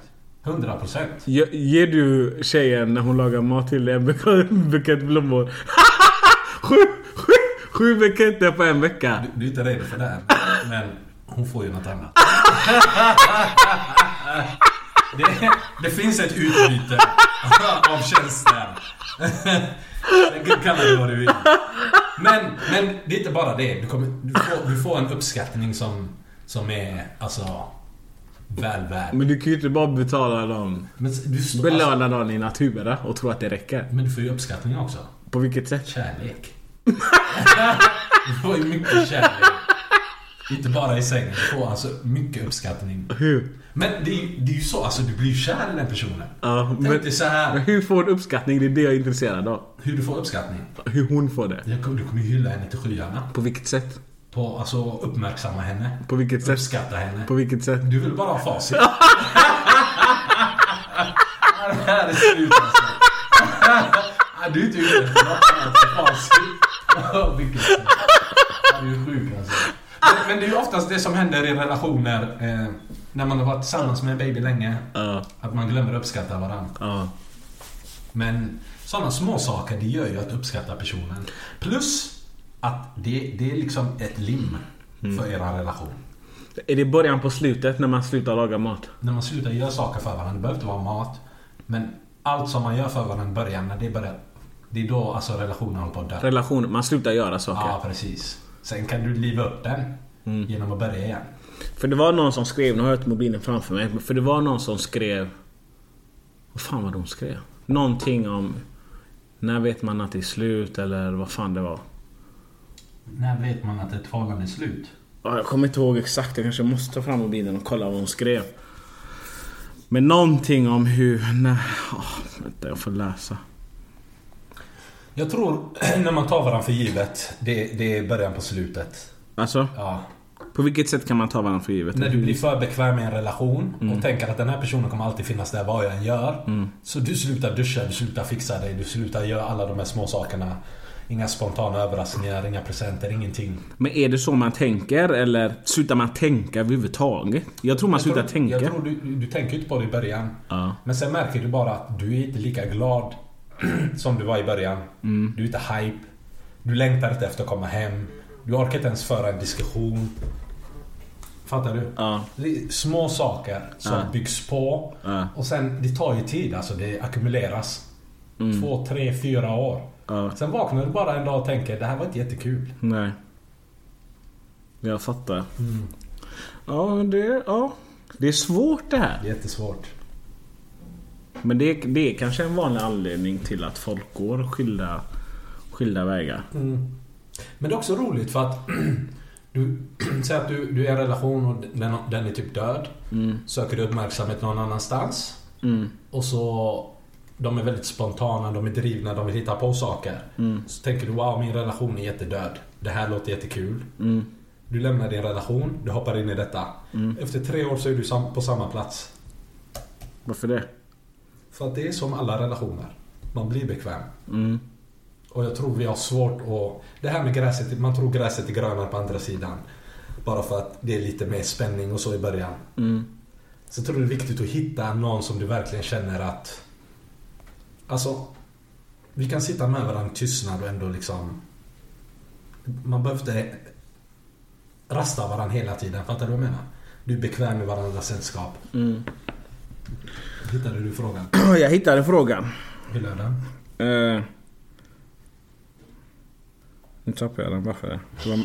100 procent. Ge- Ger du tjejen när hon lagar mat till en buk- bukett blommor? [laughs] sju, sju, sju buketter på en vecka? Du är inte redo för det. Men hon får ju något annat. [laughs] Det, det finns ett utbyte av tjänster. Sen kalla det vad du vill. Men, men det är inte bara det. Du, kommer, du, får, du får en uppskattning som, som är alltså väl värd. Men du kan ju inte bara betala dem. Men du, Belöna dem i natur och tro att det räcker. men du får ju uppskattning också. På vilket sätt? Kärlek. [laughs] Du får ju mycket kärlek. Inte bara i sängen. Du får alltså mycket uppskattning. Hur? Men det är, ju- det är ju så, alltså du blir ju kär i den personen. Ja, Tänk men, dig så men här, hur får du uppskattning? Det är det jag är intresserad av. hur du får uppskattning. Hur hon får det. Jag kommer- Du kommer ju hylla henne till skyarna. På vilket sätt? På, alltså uppmärksamma henne. På vilket sätt? Uppskatta henne. På vilket sätt? Du vill bara ha facit. [laughs] det här är slut alltså. Du är inte ute efter något annat än facit. Vilket sätt. Du är sjuk alltså. [laughs] Men, det är ju oftast det som händer i relationer eh, när man har varit tillsammans med en baby länge. Ja, Att man glömmer att uppskatta varandra. ja. Men sådana små saker det gör ju att uppskatta personen. Plus att det, det är liksom ett lim för er relation. Är det början på slutet när man slutar laga mat? När man slutar göra saker för varandra, det behöver inte vara mat. Men allt som man gör för varandra i början, när det börjar... Det är då alltså relationen håller på att dö. Relation, man slutar göra saker. Ja, precis. Sen kan du liva upp den genom att börja igen. För det var någon som skrev, nu har jag inte mobilen framför mig. För det var någon som skrev... Vad fan var hon skrev? Någonting om... När vet man att det är slut eller vad fan det var. När vet man att ett förhållande är slut? Ja, Jag kommer inte ihåg exakt, jag kanske måste ta fram mobilen och kolla vad hon skrev. Men någonting om hur... Nej, åh, vänta, jag får läsa. Jag tror [clears throat] när man tar varandra för givet, det, det är början på slutet. Alltså, Ja. på vilket sätt kan man ta varandra för givet? När du blir för bekväm med en relation och tänker att den här personen kommer alltid finnas där vad jag än gör. Så du slutar duscha, du slutar fixa dig, du slutar göra alla de här små sakerna. Inga spontana överraskningar, inga presenter, ingenting. Men är det så man tänker eller slutar man tänka överhuvudtaget? Jag tror man Jag slutar tror, tänka. jag tror du, du tänker inte på det i början. Ja. Men sen märker du bara att du är inte lika glad [clears throat] som du var i början. Mm. Du är inte hype. Du längtar inte efter att komma hem. Du orkar inte ens föra en diskussion. Fattar du? Ja. Det små saker som Ja. byggs på. Ja. Och sen, det tar ju tid alltså. Det ackumuleras. Två, tre, fyra år. Mm. Sen vaknar du bara en dag och tänker det här var inte jättekul. Nej. Jag fattar. Mm. Ja, det, ja. det är svårt det här. Jättesvårt. Men det, det är kanske en vanlig anledning till att folk går skilda, skilda vägar. Men det är också roligt för att [clears throat] du [clears throat] säger att du, du är i en relation och den, den är typ död. Söker du uppmärksamhet någon annanstans. Och så de är väldigt spontana, de är drivna, de vill hitta på saker. Så tänker du wow, min relation är jättedöd. Det här låter jättekul. Du lämnar din relation, du hoppar in i detta. Efter tre år så är du på samma plats. Varför det? För att det är som alla relationer. Man blir bekväm. Och jag tror vi har svårt att... Det här med gräset, man tror gräset är grönare på andra sidan. Bara för att det är lite mer spänning och så i början. Så tror jag det är viktigt att hitta någon som du verkligen känner att... Alltså, vi kan sitta med varandra i tystnad och ändå liksom... Man behöver inte rasta varandra hela tiden. Fattar du vad jag menar? Du är bekväm med varandras sällskap. Mm. Hittade du frågan? [clears throat] Jag hittade frågan. Hur löd den? Eh. Nu tappade jag den. Varför? Det var,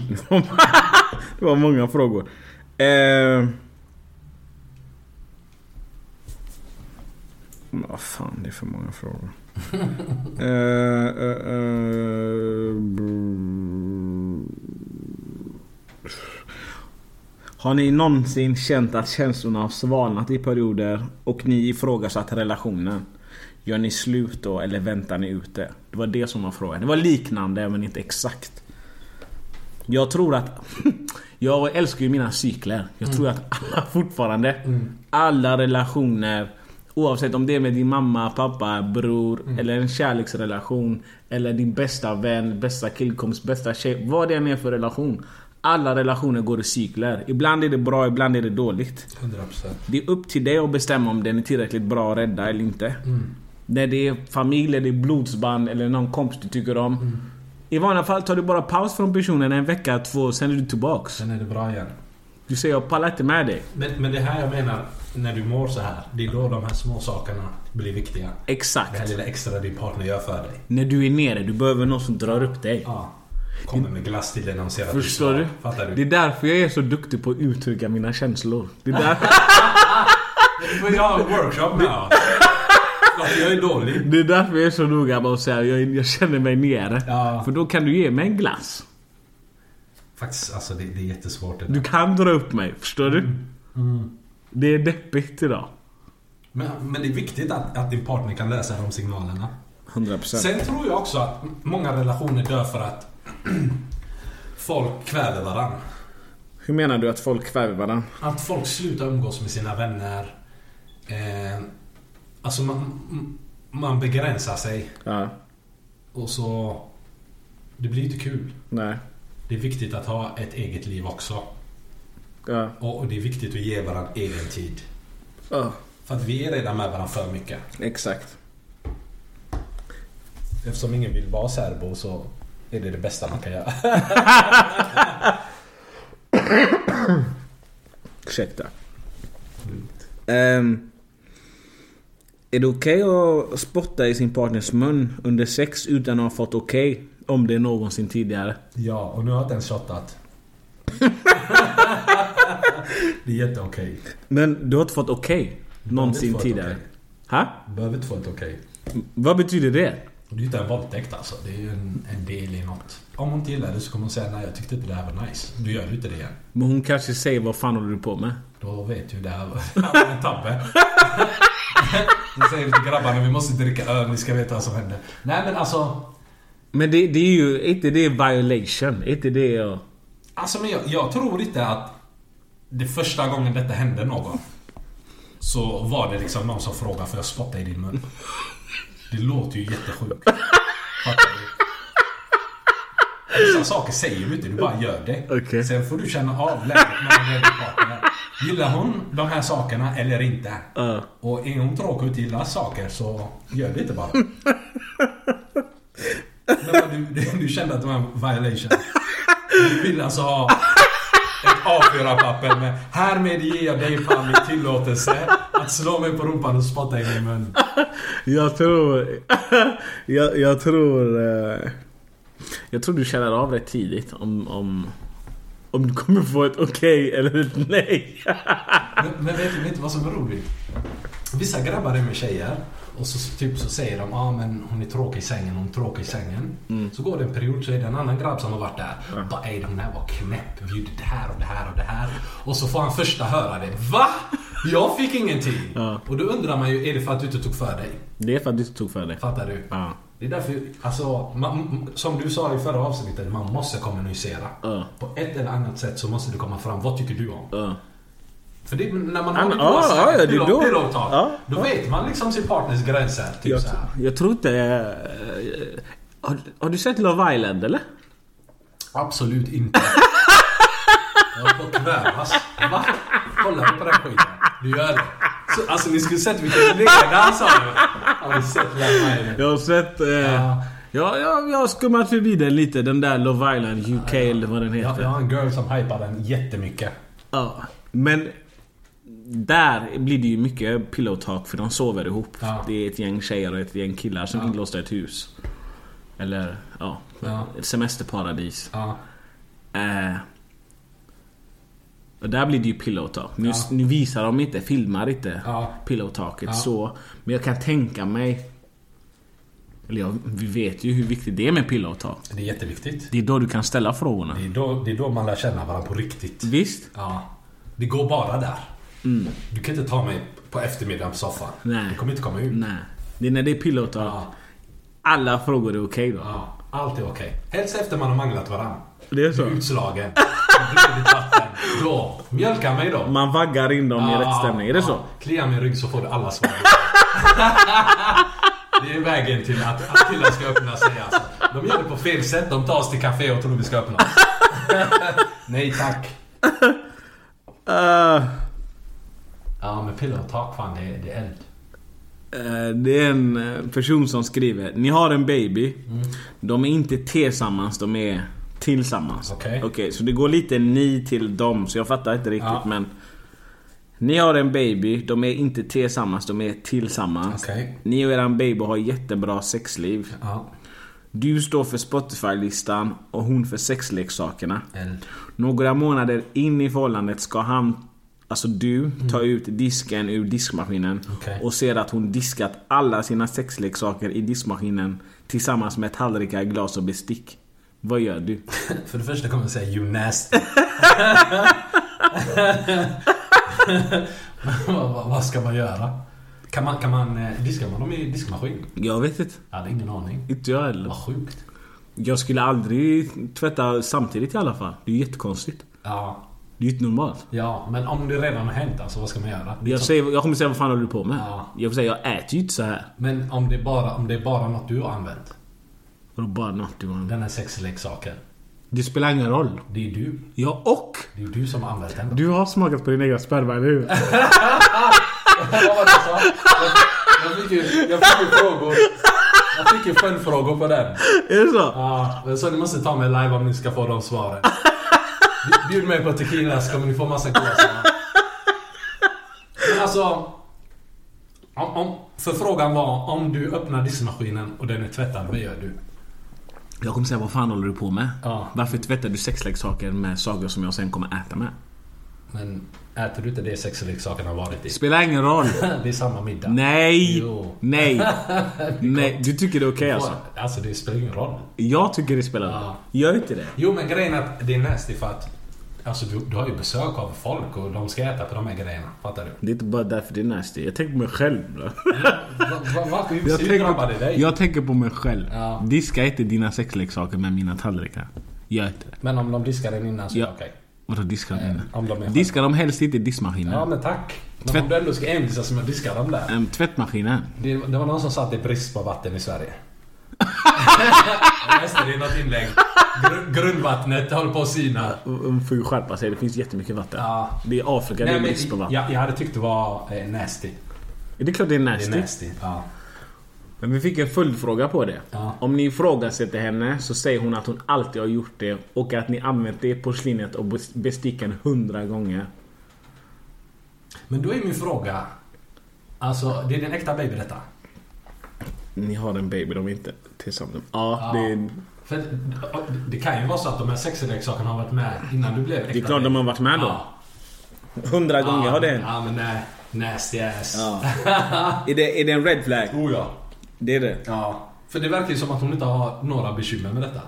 det var, [laughs] många frågor. Men vad fan, det är för många frågor. [laughs] eh, eh, brr. Har ni någonsin känt att känslorna har svalnat i perioder och ni ifrågasatt relationen? Gör ni slut då eller väntar ni ut det? Det var det som var frågan. Det var liknande men inte exakt. Jag tror att... [laughs] Jag älskar ju mina cykler. Jag tror att alla [laughs] fortfarande... Alla relationer Oavsett om det är med din mamma, pappa, bror eller en kärleksrelation Eller din bästa vän, bästa killkompis, bästa tjej Vad det än är för relation Alla relationer går i cykler. Ibland är det bra, ibland är det dåligt. 100%. Det är upp till dig att bestämma om den är tillräckligt bra att rädda eller inte. När det är familj, eller det är blodsband eller någon kompis du tycker om. I vanliga fall tar du bara paus från personen en vecka, två, sen är du tillbaks. Sen är det bra igen. Du säger jag pallar inte med dig. Men, men det här jag menar, när du mår så här. Det är då de här små sakerna blir viktiga. Det här Exakt. lilla extra din partner gör för dig. När du är nere, du behöver någon som drar upp dig. Ja. Kommer med glass till dig när de ser att Förstår du? Fattar du? Det är därför jag är så duktig på att uttrycka mina känslor. Det är [laughs] därför, Du får ju ha en workshop med jag är dålig. det är därför jag är så noga med att säga jag, jag känner mig nere. Ja. För då kan du ge mig en glass. Faktiskt, alltså det, det är jättesvårt det. Du kan dra upp mig, förstår du? Det är deppigt idag. Men, men det är viktigt att, att din partner kan läsa de signalerna. 100%. Sen tror jag också att många relationer dör för att [clears throat] folk kväver varandra. Hur menar du att folk kväver varandra? Att folk slutar umgås med sina vänner. Eh, alltså man, man begränsar sig. Ja. Och så... Det blir inte kul. Nej. Det är viktigt att ha ett eget liv också. Ja. Och, det är viktigt att ge varandra egen tid. Ja. För att vi är redan med varandra för mycket. Exakt. Eftersom ingen vill vara särbo så är det det bästa man kan göra. [laughs] Ursäkta. Ehm, är det okej att spotta i sin partners mun under sex utan att ha fått okej? om det någonsin tidigare. Ja, och nu har jag inte ens shottat. [laughs] det är jätteokej. Men du har inte fått okej? någonsin inte fått tidigare? okej. Ha? Behöver inte få ett okej. Vad betyder det? Det är ju inte en våldtäkt alltså. Det är ju en, en del i något. Om hon inte gillar det så kommer hon säga nej jag tyckte inte det här var nice. Du gör ju inte det igen. Men hon kanske säger vad fan håller du på med? Då vet ju det här var [laughs] en tabbe. [laughs] Så säger vi till grabbarna vi måste dricka öl, ni ska veta vad som händer. Nej men alltså. Men det, det är ju inte det violation? Inte det jag... Alltså men jag, jag tror inte att det första gången detta hände någon. Så var det liksom någon som frågade får jag spotta i din mun? Det låter ju jättesjukt. Fattar du? Vissa saker säger du inte, du bara gör det. Okej. Sen får du känna av läget mellan din partner. Gillar hon de här sakerna eller inte? Ja. Och är hon tråkig och inte gillar saker så gör det inte bara. [laughs] Men du, du, du kände att det var en violation. Du vill alltså ha ett A4-papper med Härmed ger jag dig Pami tillåtelse att slå mig på rumpan och spotta i min mun. Jag tror... jag, jag tror... eh, Jag tror du känner av rätt tidigt om... Om, om du kommer få ett okej eller ett nej. Men, men vet vet du vad som är roligt? Vissa grabbar är med tjejer och så, typ, så säger de ah, men hon är tråkig i sängen, hon är tråkig i sängen. Så går det en period så är det en annan grabb som har varit där. Bara ej den där var knäpp, vi gjorde det här och det här och det här. Och så får han första höra det. Va? Jag fick ingenting! Och då undrar man ju, är det för att du inte tog för dig? Det är för att du inte tog för dig. Fattar du? Ja. Det är därför, alltså, man, som du sa i förra avsnittet, man måste kommunicera. Ja. På ett eller annat sätt så måste det komma fram, vad tycker du om? Ja. För det, när man Ja, har lite ja, ja, det är pillow- då- pillow-talk, ja, då ja. vet man liksom sin partners gränser. Typ Jag, så här. jag tror inte... eh, Har, har du sett Love Island eller? Absolut inte. Jag håller på att kvävas. Va? Kollar du på den skiten? Du gör det. Så, alltså ni skulle sett vilken ledare sa du. Har ni sett Love Island? Jag har sett... Eh, Ja. ja, jag, jag har skummat förbi den lite. Den där Love Island UK eller vad den Jag, heter. jag har en girl som hypar den jättemycket. Ja. Men... Där blir det ju mycket pillow talk för de sover ihop. Ja. Det är ett gäng tjejer och ett gäng killar som är inlåsta i ett hus. Eller ja, Ja. ett semesterparadis. Ja. Eh, och där blir det ju pillow talk. Nu, Ja. nu visar de inte, filmar inte Ja. pillow talket Ja. så. Men jag kan tänka mig... Eller ja, vi vet ju hur viktigt det är med pillow talk. Det är jätteviktigt. Det är då du kan ställa frågorna. Det är, då, det är då man lär känna varandra på riktigt. Visst? Ja. Det går bara där. Du kan inte ta mig på eftermiddagen på soffan. Nej. Det kommer inte komma ut. Nej. Det är när det är pillow talk. Ja. Alla frågor är okej då. Ja. Allt är okej. Helst efter man har manglat varandra. Det är så? Du är utslagen. Då. Mjölka mig då. Man vaggar in dem i Ja, rätt stämning. Är det ja. så? Klia min rygg så får du alla svar. [laughs] det är vägen till att, att killar ska öppna sig alltså. De gör det på fel sätt. De tar oss till café och tror vi ska öppna oss. [laughs] Nej tack. Eh, Ja men pillow talk fan det är, det är eld. eh, det är en eh, person som skriver. Ni har en baby. Mm. De är inte tillsammans, de är tillsammans. Okej. Okej, så det går lite ni till dem. Så jag fattar inte riktigt Ja. men... Ni har en baby, de är inte tillsammans, de är tillsammans. Okej. Ni och eran baby har jättebra sexliv. Ja. Du står för Spotify-listan och hon för sexleksakerna. Eld. Några månader in i förhållandet ska han, alltså du, ta ut disken ur diskmaskinen Mm. Okej. och ser att hon diskat alla sina sexleksaker i diskmaskinen tillsammans med tallrikar, glas och bestick. Vad gör du? [laughs] För det första kommer jag säga you nasty. [laughs] [laughs] vad, vad, ska man göra? Kan man, kan man eh, diskar man dem i diskmaskin? Jag vet inte. Jag hade ingen aning. Inte jag heller. Vad sjukt. Jag skulle aldrig tvätta samtidigt i alla fall. Det är ju jättekonstigt. Ja. Det är ju inte normalt. Ja, men om det redan har hänt alltså, vad ska man göra? Jag, säger, jag kommer säga vad fan håller du på med? Ja. Jag får säga jag äter ju inte så här. Men om det, bara, om det är bara något du har använt. Vadå bara något du har- Den här sexleksaken. Det spelar ingen roll. Det är du. Ja, och Det är du som har använt den. du har smakat på din egen sperma, eller hur? [laughs] Jag fick ju, jag fick ju frågor. Jag fick ju följdfrågor på den. Är det så? Ja, så ni måste ta mig live om ni ska få de svaren. Bj- Bjud mig på tequila så kommer ni få massa goda. Men alltså... Om, om, för frågan var om du öppnar diskmaskinen och den är tvättad, vad gör du? Jag kommer säga vad fan håller du på med? Ja. Varför tvättar du sexleksaker med saker som jag sen kommer äta med? Men äter du inte det sexleksaken har varit i? Spelar ingen roll. [laughs] Det är samma middag. Nej! Jo. Nej! [laughs] Nej, du tycker det är okej alltså? Alltså det spelar ingen roll. Jag tycker det spelar roll. Ja. Gör inte det? Jo men grejen är att det är nasty för att Alltså du, du har ju besök av folk och de ska äta på de här grejerna. Fattar du? Det är inte bara därför det är nasty. Jag tänker på mig själv. Då. Va, va, va, drabbar det dig? jag tänker på mig själv. Ja. Diska inte dina sexleksaker med mina tallrikar. Gör inte det. Men om de diskar den innan så är Ja. det okej. Vadå diska dem inne? om de är- Diska dem helst inte i diskmaskinen. Ja men tack. Men Tvätt- om du ändå ska envisas med att diska dem där. Ehm, tvättmaskinen. Det, det var någon som sa att det är brist på vatten i Sverige. Jag läste det i något inlägg. Gr- grundvattnet håller på att sina. De får ju skärpa sig. Det finns jättemycket vatten. Ja. Det är Afrika, det är Nej, brist på vatten. jag, jag hade tyckt det var eh, nasty. Det är klart det är Det nasty. är nasty. Ja. Men vi fick en följdfråga på det. Ja. Om ni ifrågasätter henne så säger hon att hon alltid har gjort det och att ni använt det porslinet och bes- besticken hundra gånger. Men då är min fråga. Alltså, det är din äkta baby detta? Ni har en baby, de är inte tillsammans. Ja, Ja. det, är, För det kan ju vara så att de här sexleksakerna har varit med innan du blev äkta det är klart de har varit med då. Ja. Hundra gånger har det hänt. Ja men nej. Nasty ass. Ja. [laughs] är, det, är det en red flag? Oh ja. Det är det. Ja. För det verkar ju som att hon inte har några bekymmer med detta.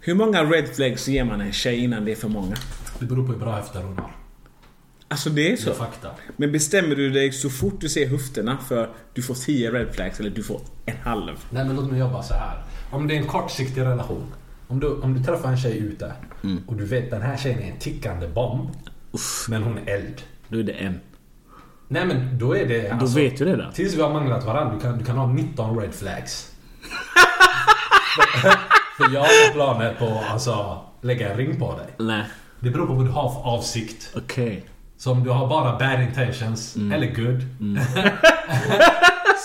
Hur många red flags ger man en tjej innan det är för många? Det beror på hur bra höfter hon har. Alltså det är Det så. är fakta. Men bestämmer du dig så fort du ser höfterna för du får 10 red flags eller du får en halv? Nej men låt mig jobba så här. Om det är en kortsiktig relation. Om du, om du träffar en tjej ute Mm. och du vet den här tjejen är en tickande bomb. Men hon är eld. Då är det en. Nej men då är det... alltså, Då vet du det då. Tills vi har manglat varandra. Du kan, du kan ha 19 red flags. [laughs] för jag har planer på alltså lägga en ring på dig. Nej. Det beror på vad du har för avsikt. Okej. Så om du har bara bad intentions, Mm. eller good, [laughs]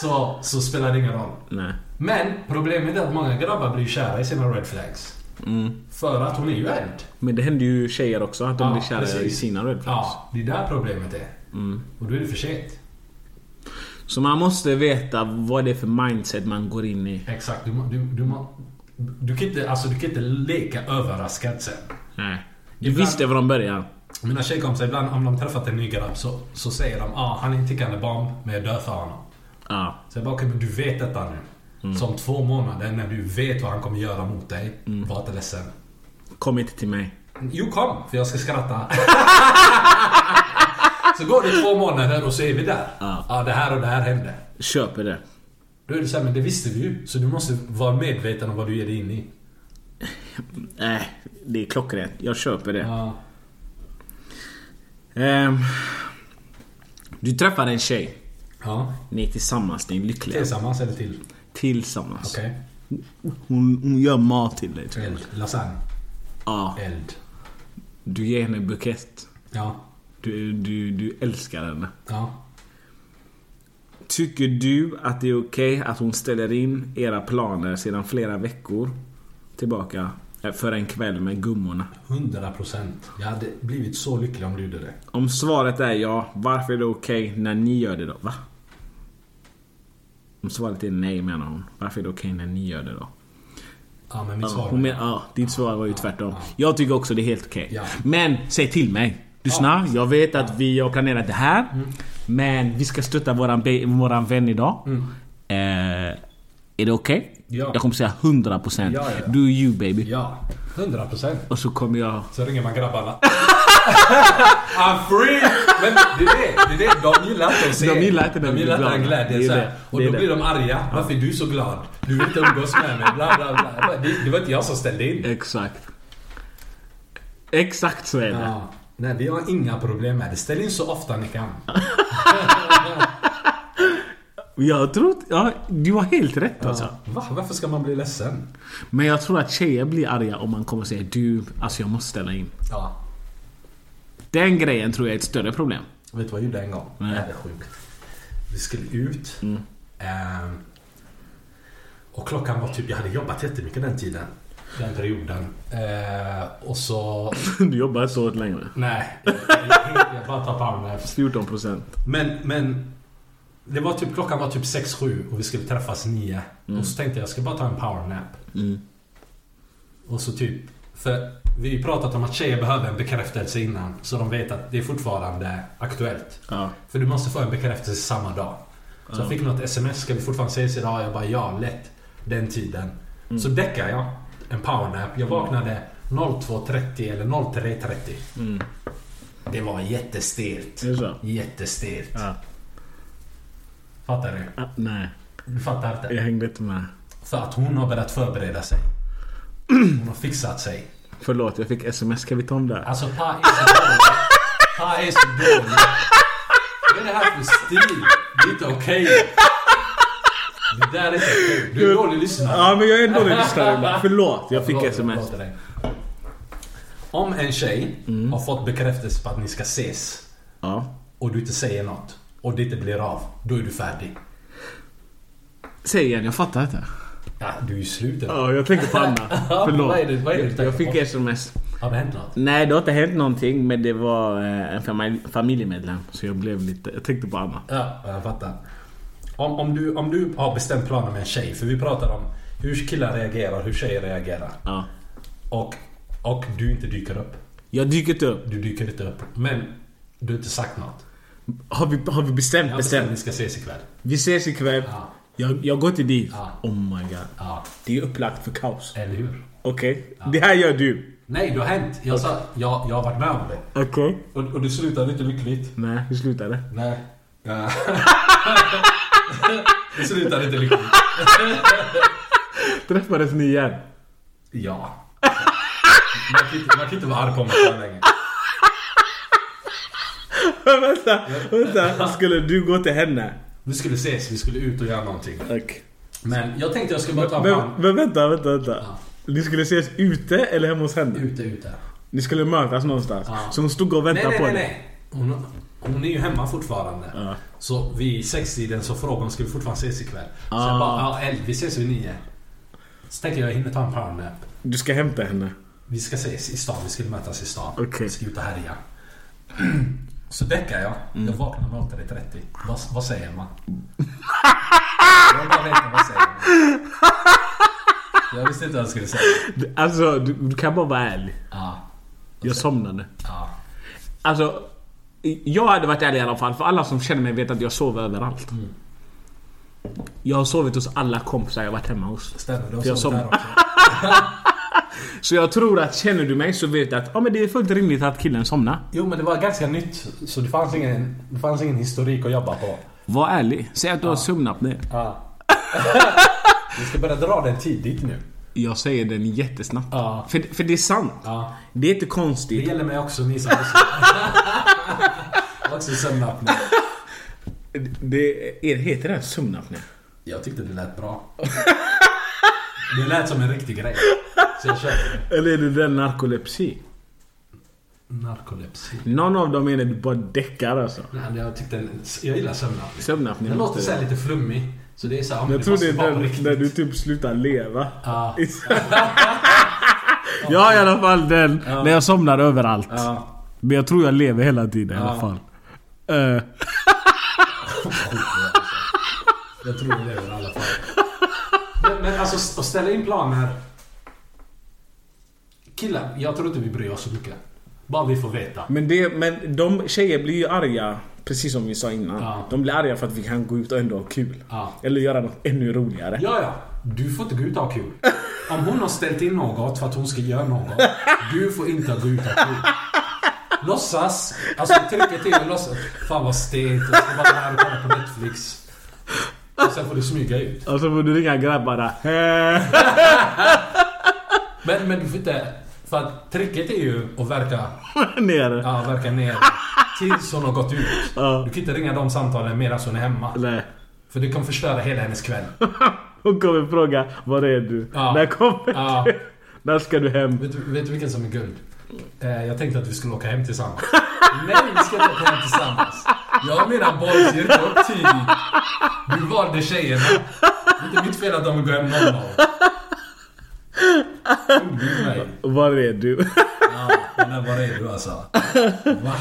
så, så spelar det ingen roll. Nej. Men problemet är att många grabbar blir kära i sina red flags. Mm. För att hon är ju eld. Men det händer ju tjejer också att de Ja, blir kära i precis. sina red flags. Ja, det är där problemet är. Mm. Och då är det för sent. Så man måste veta vad det är för mindset man går in i. Exakt. Du, du, du, du, kan inte, alltså, du kan inte leka överraskad sen. Nej. Du Ibland- visste från början. Mina tjejkompisar, ibland om de träffat en ny grabb så, så säger de ah, han är en tickande bomb, men jag dör för honom. Ja. Så jag bara, okej men du vet detta nu. Mm. Om två månader när du vet vad han kommer göra mot dig, var inte ledsen. Kom inte till mig. Jo kom, för jag ska skratta. [laughs] så går det två månader och så är vi där. Ja. Ja, det här och det här hände. Köper det. Då är det så här, men det visste vi ju. Så du måste vara medveten om vad du ger dig in i. Nej, det är klockrent. Jag köper det. Ja. Ehm, du träffar en tjej. Ja. Ni är tillsammans, ni är lyckliga. Tillsammans eller till? Tillsammans. Okej. Hon, hon gör mat till dig. Eld. Lasagne. Ja. Eld. Du ger henne bukett. Ja. Du, du, du älskar henne. Ja. Tycker du att det är okej att hon ställer in era planer sedan flera veckor tillbaka för en kväll med gummorna? 100 procent. Jag hade blivit så lycklig om du gjorde det. Om svaret är ja, varför är det okej när ni gör det då? Va? Om svaret är nej menar hon. Varför är det okej när ni gör det då? Ja, men mitt Ja, svar var ja, ditt svar var ju tvärtom. ja. Jag tycker också det är helt okej. Ja. Men säg till mig. Lyssna, jag vet att vi har planerat det här. Mm. Men vi ska stötta våran, våran vän idag. Eh, är det okej? Mm. Ja. Jag kommer säga 100% Ja, ja. Do you baby. Ja. 100 procent. Och så kommer jag... Så ringer man grabbarna. [laughs] I'm free! Men det är det. det, är det. De gillar inte att se. De gillar inte den De gillar så här. det. Och då blir de arga. Varför är du så glad? Du vill inte umgås med mig. Bla, bla, bla. Det, det var inte jag som ställde in. Exakt. Exakt så är det. Ja. Nej, vi har inga problem med det. Ställ in så ofta ni kan. [laughs] Jag tror... Ja, du har helt rätt alltså. Va? Varför ska man bli ledsen? Men jag tror att tjejer blir arga om man kommer och säger du, alltså jag måste ställa in. Ja. Den grejen tror jag är ett större problem. Vet du vad jag gjorde en gång? Nej. Det här är sjukt. Vi skulle ut. Ehm, och klockan var typ... Jag hade jobbat jättemycket den tiden. Den perioden. Eh, och så... [laughs] Du jobbar inte så längre. Nej. Jag, jag, jag bara tar powernaps. [laughs] 14%. Men, men... Det var typ... Klockan var typ 6-7 och vi skulle träffas 9. Och så tänkte jag, jag ska bara ta en powernap. Och så typ... För vi har ju pratat om att tjejer behöver en bekräftelse innan. Så de vet att det är fortfarande aktuellt. Ja. För du måste få en bekräftelse samma dag. Så jag fick något sms, ska vi fortfarande ses idag? Jag bara ja, lätt. Den tiden. Så däckade jag en powernap. Jag vaknade 02.30 eller 03.30. Det var jättestelt. Jättestelt. Ja. Fattar du? Ah, nej, Du fattar inte? jag hängde inte med. För att hon har börjat förbereda sig. Hon har fixat sig. Förlåt, jag fick sms. Ska vi ta om det? Alltså Pa är så dålig. Pa är så dålig. Vad är det här för stil? Det är inte okej. Det där är inte okej. Du är dålig lyssnare. Ja, men jag är en dålig lyssnare. Förlåt, jag fick Förlåt, sms. förlåt. Om en tjej har fått bekräftelse på att ni ska ses Ja. och du inte säger något och det inte blir av, då är du färdig. Säg igen, jag fattar inte. Ja, du är ju slut. eller? Ja, jag tänker på Anna. [laughs] Förlåt. Vad är det- vad är det du jag fick sms. Har det hänt något? Nej, det har inte hänt någonting. Men det var eh, en familj, familjemedlem. Så jag blev lite... Jag tänkte på Anna. Ja, jag fattar. Om, om, du, om du har bestämt planer med en tjej, för vi pratar om hur killar reagerar, hur tjejer reagerar. Ja. Och, och du inte dyker upp. Jag dyker inte upp. Du dyker inte upp. Men du har inte sagt något. Har vi, har vi bestämt? Jag bestämt ni ska ses ikväll. Vi ses ikväll. Ja. Jag, jag går till dit. Ja. Oh my god. Ja, Det är upplagt för kaos. eller hur? Okej? Det här gör du. Nej, det har hänt. Jag sa, jag, jag har varit med om det. Okej? Och, och det slutade inte lyckligt. Nej, hur slutade? Nej. Ja. [laughs] det slutade inte lyckligt. [laughs] Träffades ni igen? Ja. Man kan, inte, man kan inte vara arg på mig så länge. [laughs] vänta, vänta. Skulle du gå till henne? Vi skulle ses, vi skulle ut och göra någonting. Okej. Men jag tänkte jag skulle bara ta en Men, pan. men vänta, vänta, vänta. Ni skulle ses ute eller hemma hos henne? Ute, ute. Ni skulle mötas någonstans? Ja. Så hon stod och väntade nej, på nej, dig? nej. Hon, hon är ju hemma fortfarande. Så vid sextiden så frågade hon ska vi fortfarande ses ikväll. Så jag bara, ja elv, vi ses vid nio. Så tänkte jag, jag hinner ta en powernap. Du ska hämta henne? Vi ska ses i stan, vi skulle mötas i stan. Okej. Vi ska ut och härja. Så däckar jag. Jag vaknar 03.30. Vad, vad säger man? [laughs] jag bara veta, vad säger man? Jag visste inte vad jag skulle säga. Alltså, du, du kan bara vara ärlig. Ja. Jag somnade. Ja. Alltså, jag hade varit ärlig i alla fall. För alla som känner mig vet att jag sover överallt. Jag har sovit hos alla kompisar jag varit hemma hos. Stämmer, du har sovit där också. [laughs] Så jag tror att känner du mig så vet du att ja, men det är fullt rimligt att killen somnar. Jo men det var ganska nytt. Så det fanns ingen, det fanns ingen historik att jobba på. Var ärlig. Säg att du har sömnapné. Ja. [laughs] Vi ska börja dra den tidigt nu. Jag säger den jättesnabbt. Ja. För, för det är sant. Ja. Det är inte Det konstigt. gäller mig också, ni som [laughs] också sömnapné. Det är, heter det sömnapné? Jag tyckte det lät bra. Det lät som en riktig grej. Så jag det. Eller är det den narkolepsi? Narkolepsi. Någon av dem är när du bara däckar alltså. Nej, jag tyckte... Jag gillar sömnapné. Sömnapné Den låter såhär lite flummig. Så det är såhär, Jag det tror det är den när du typ slutar leva. Ja. [laughs] ja i alla fall den. När jag somnar överallt. Men jag tror jag lever hela tiden i alla fall. Eh, Jag tror det lever i alla fall. Men, men alltså att ställa in planer. Killar, jag tror inte vi bryr oss så mycket. Bara vi får veta. men, det, men de tjejer blir ju arga. Precis som vi sa innan. Ja. De blir arga för att vi kan gå ut och ändå ha kul. Ja. Eller göra något ännu roligare. Ja, ja. Du får inte gå ut och ha kul. Om hon har ställt in något för att hon ska göra något. Du får inte gå ut och ha kul. Låtsas. Alltså trycket är att låtsas. Fan vad stelt. Jag ska bara här och kolla på Netflix. Och sen får du smyga ut. Och så får du ringa grabbarna. Men, men du får inte... För att tricket är ju att verka, [laughs] Nere. ja, verka ner tills hon har gått ut. Ja. Du kan inte ringa de samtalen medan hon är hemma. Nej. För det kommer förstöra hela hennes kväll. [laughs] Hon kommer fråga var är du? Ja. När kommer Ja. du? [laughs] När ska du hem? Vet, du- vet du vilken som är guld? Eh, jag tänkte att vi skulle åka hem tillsammans. Nej, vi ska inte åka hem tillsammans. Jag och mina boys ger inte upp tidigt. Du valde tjejerna. Det är inte mitt fel att de vill gå hem 00. Undvik mig. Var är du? Ja, men var är du alltså? Va?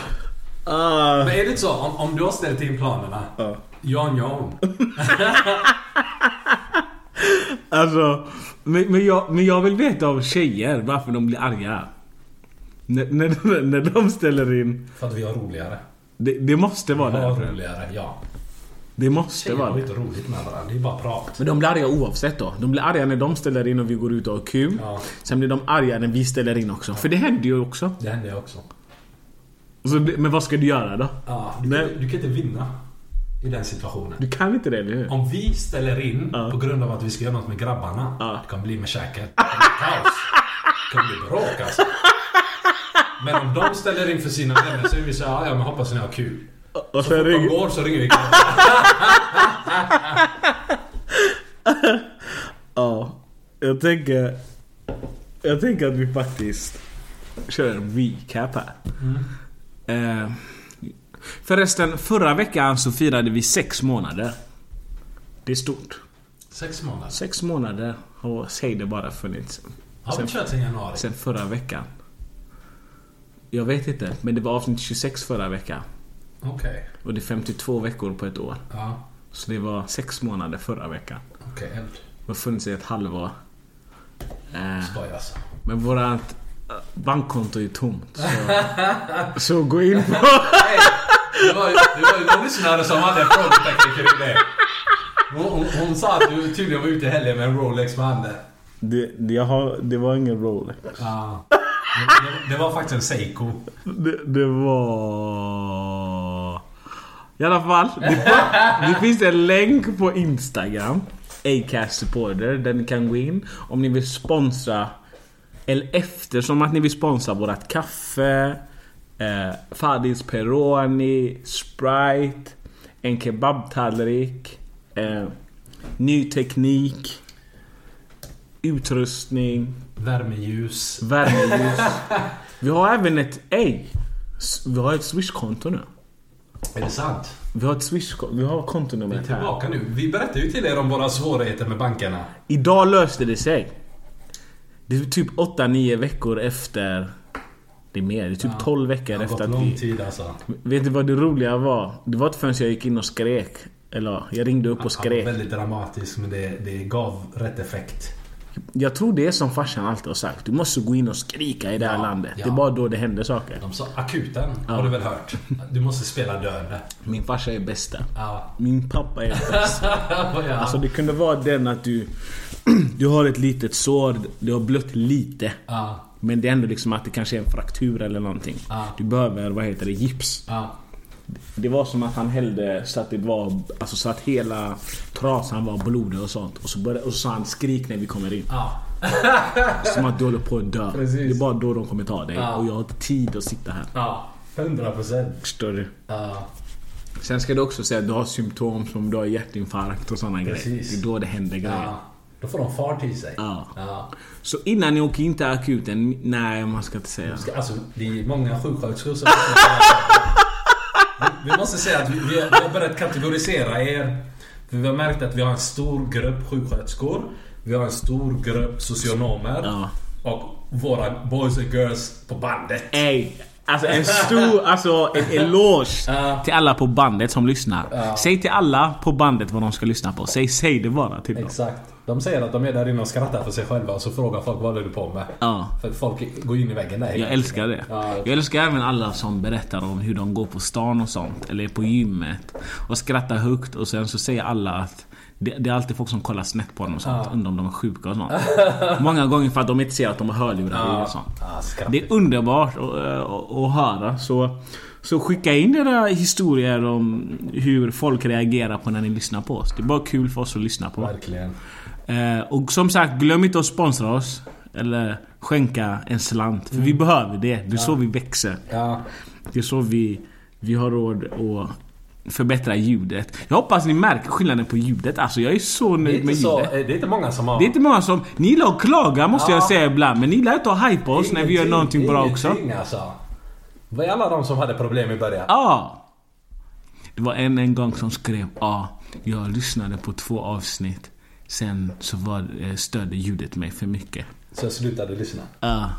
Ah. Men är det inte så? Om, om du har ställt in planerna. Ja. Jan Jan. [laughs] Alltså, men, men, jag, men jag vill veta av tjejer varför de blir arga. När, när, när de ställer in... För att vi har roligare. Det, det måste Vi vara har det. roligare, ja. Det måste Tjejer vara har det. inte roligt med varandra. Det är bara prat. Men de blir arga oavsett då. De blir arga när de ställer in och vi går ut och har kul. Ja. Sen blir de arga när vi ställer in också. För det händer ju också. Det händer också. Så, men vad ska du göra då? Ja, du, kan, du kan inte vinna i den situationen. Du kan inte det, eller hur? Om vi ställer in Ja. på grund av att vi ska göra något med grabbarna. Ja. Det kan bli med käken. Det kan bli kaos. Det kan bli bråk alltså. Men om de ställer in för sina vänner så är vi så här, "Ja, ja men hoppas ni har kul. Och Så sen fort de går så ringer vi. [laughs] Ja. Jag tänker... Jag tänker att vi faktiskt kör en recap här. Eh, förresten, förra veckan så firade vi sex månader. Det är stort. Sex månader. Sex månader har, säg det bara, funnits. Har vi kört sen januari? sen förra veckan. Jag vet inte, men det var avsnitt 26 förra veckan. Okej. Och det är 52 veckor på ett år. Ja. Så det var sex månader förra veckan. Okej. Det har funnits i ett halvår. Eh, Skoj alltså. men vårat eh, bankkonto är tomt. Så, [laughs] så gå in på... Hey, det var ju det var ju någon lyssnare som hade en frågetecken kring det. Hon, hon, hon sa att du tydligen var ute i helgen med en Rolex på handen. Det, det, jag har, det var ingen Rolex. Ja. Det, det, det var faktiskt en Seiko. Det, det var... I alla fall. Det, det finns en länk på Instagram. Acast supporter. Där ni kan gå in. Om ni vill sponsra. Eller eftersom att ni vill sponsra vårat kaffe. Eh, Fadis Peroni. Sprite. En kebabtallrik. Eh, ny teknik. Utrustning. Värmeljus. Värmeljus. Vi har även ett. S- Vi har ett Swish-konto nu. Är det sant? Vi har ett Swish Vi har kontonumret här. Tillbaka nu. Vi berättade ju till er om våra svårigheter med bankerna. Idag löste det sig. Det är typ 8-9 veckor efter... Det är mer, det är typ 12 Det veckor har efter att lång vi... tid alltså. Vet du vad det roliga var? Det var inte förrän jag gick in och skrek. Eller jag ringde upp och skrek. väldigt dramatisk men det, det gav rätt effekt. Jag tror det är som farsan alltid har sagt. Du måste gå in och skrika i det här Ja, landet. Det ja. är bara då det händer saker. De sa akuten, har du väl hört? Du måste spela död. Min farsa är bästa. Ja. Min pappa är bäst. [laughs] ja. Alltså det kunde vara den att du... [clears throat] Du har ett litet sår, du har blött lite. ja. Men det är ändå liksom att det kanske är en fraktur eller någonting. Ja. Du behöver, vad heter det, gips. Det var som att han hällde så att det var... Alltså så att hela trasan var blodig och sånt. Och så, började, och så sa han skrik när vi kommer in. Ja. [laughs] Som att du håller på att dö. Precis. Det är bara då de kommer ta dig. Ja. Och jag har inte tid att sitta här. Ja. 100 procent. Förstår du? Ja. Sen ska du också säga att du har symptom som du har hjärtinfarkt och sådana grejer. Det är då det händer grejer. ja. Då får de fart i sig. Ja. ja. Så innan ni åker in till akuten, nej man ska inte säga. Ska- Alltså, det är många sjuksköterskor som... [laughs] Vi måste säga att vi, vi, har, börjat kategorisera er. För vi har märkt att vi har en stor grupp sjuksköterskor. Vi har en stor grupp socionomer. Ja. Och våra boys and girls på bandet. Ey, alltså en stor, alltså en eloge Ja. till alla på bandet som lyssnar. Säg till alla på bandet vad de ska lyssna på. Säg, säg det bara till dem. Exakt. De säger att de är där inne och skrattar för sig själva och så frågar folk vad håller du på med? Ja. För folk går in i väggen där. Jag älskar det. Ja. Jag älskar även alla som berättar om hur de går på stan och sånt. Eller är på gymmet. Och skrattar högt och sen så säger alla att det, det är alltid folk som kollar snett på dem och sånt. Undrar om de är sjuka och sånt. [laughs] Många gånger för att de inte ser att de har hörlurar i och sånt. Ja. Det är underbart att, att, att höra. Så, så skicka in era historier om hur folk reagerar på när ni lyssnar på oss. Det är bara kul för oss att lyssna på. Verkligen. Eh, och som sagt, glöm inte att sponsra oss. Eller skänka en slant. För vi behöver det. Det är så vi växer. Ja. Det är så vi, vi har råd att förbättra ljudet. Jag hoppas ni märker skillnaden på ljudet. Alltså jag är så Det nöjd med så, ljudet. det är inte många som har... Det är inte många som... Ni gillar att klaga måste jag Ja. säga ibland. Men ni gillar inte att hypa oss när vi gör någonting bra också. Alltså. Vad är alla de som hade problem i början? Ja. Det var en en gång som skrev ja, jag lyssnade på två avsnitt. Sen så var, eh, störde ljudet mig för mycket. Så jag slutade lyssna. Ja.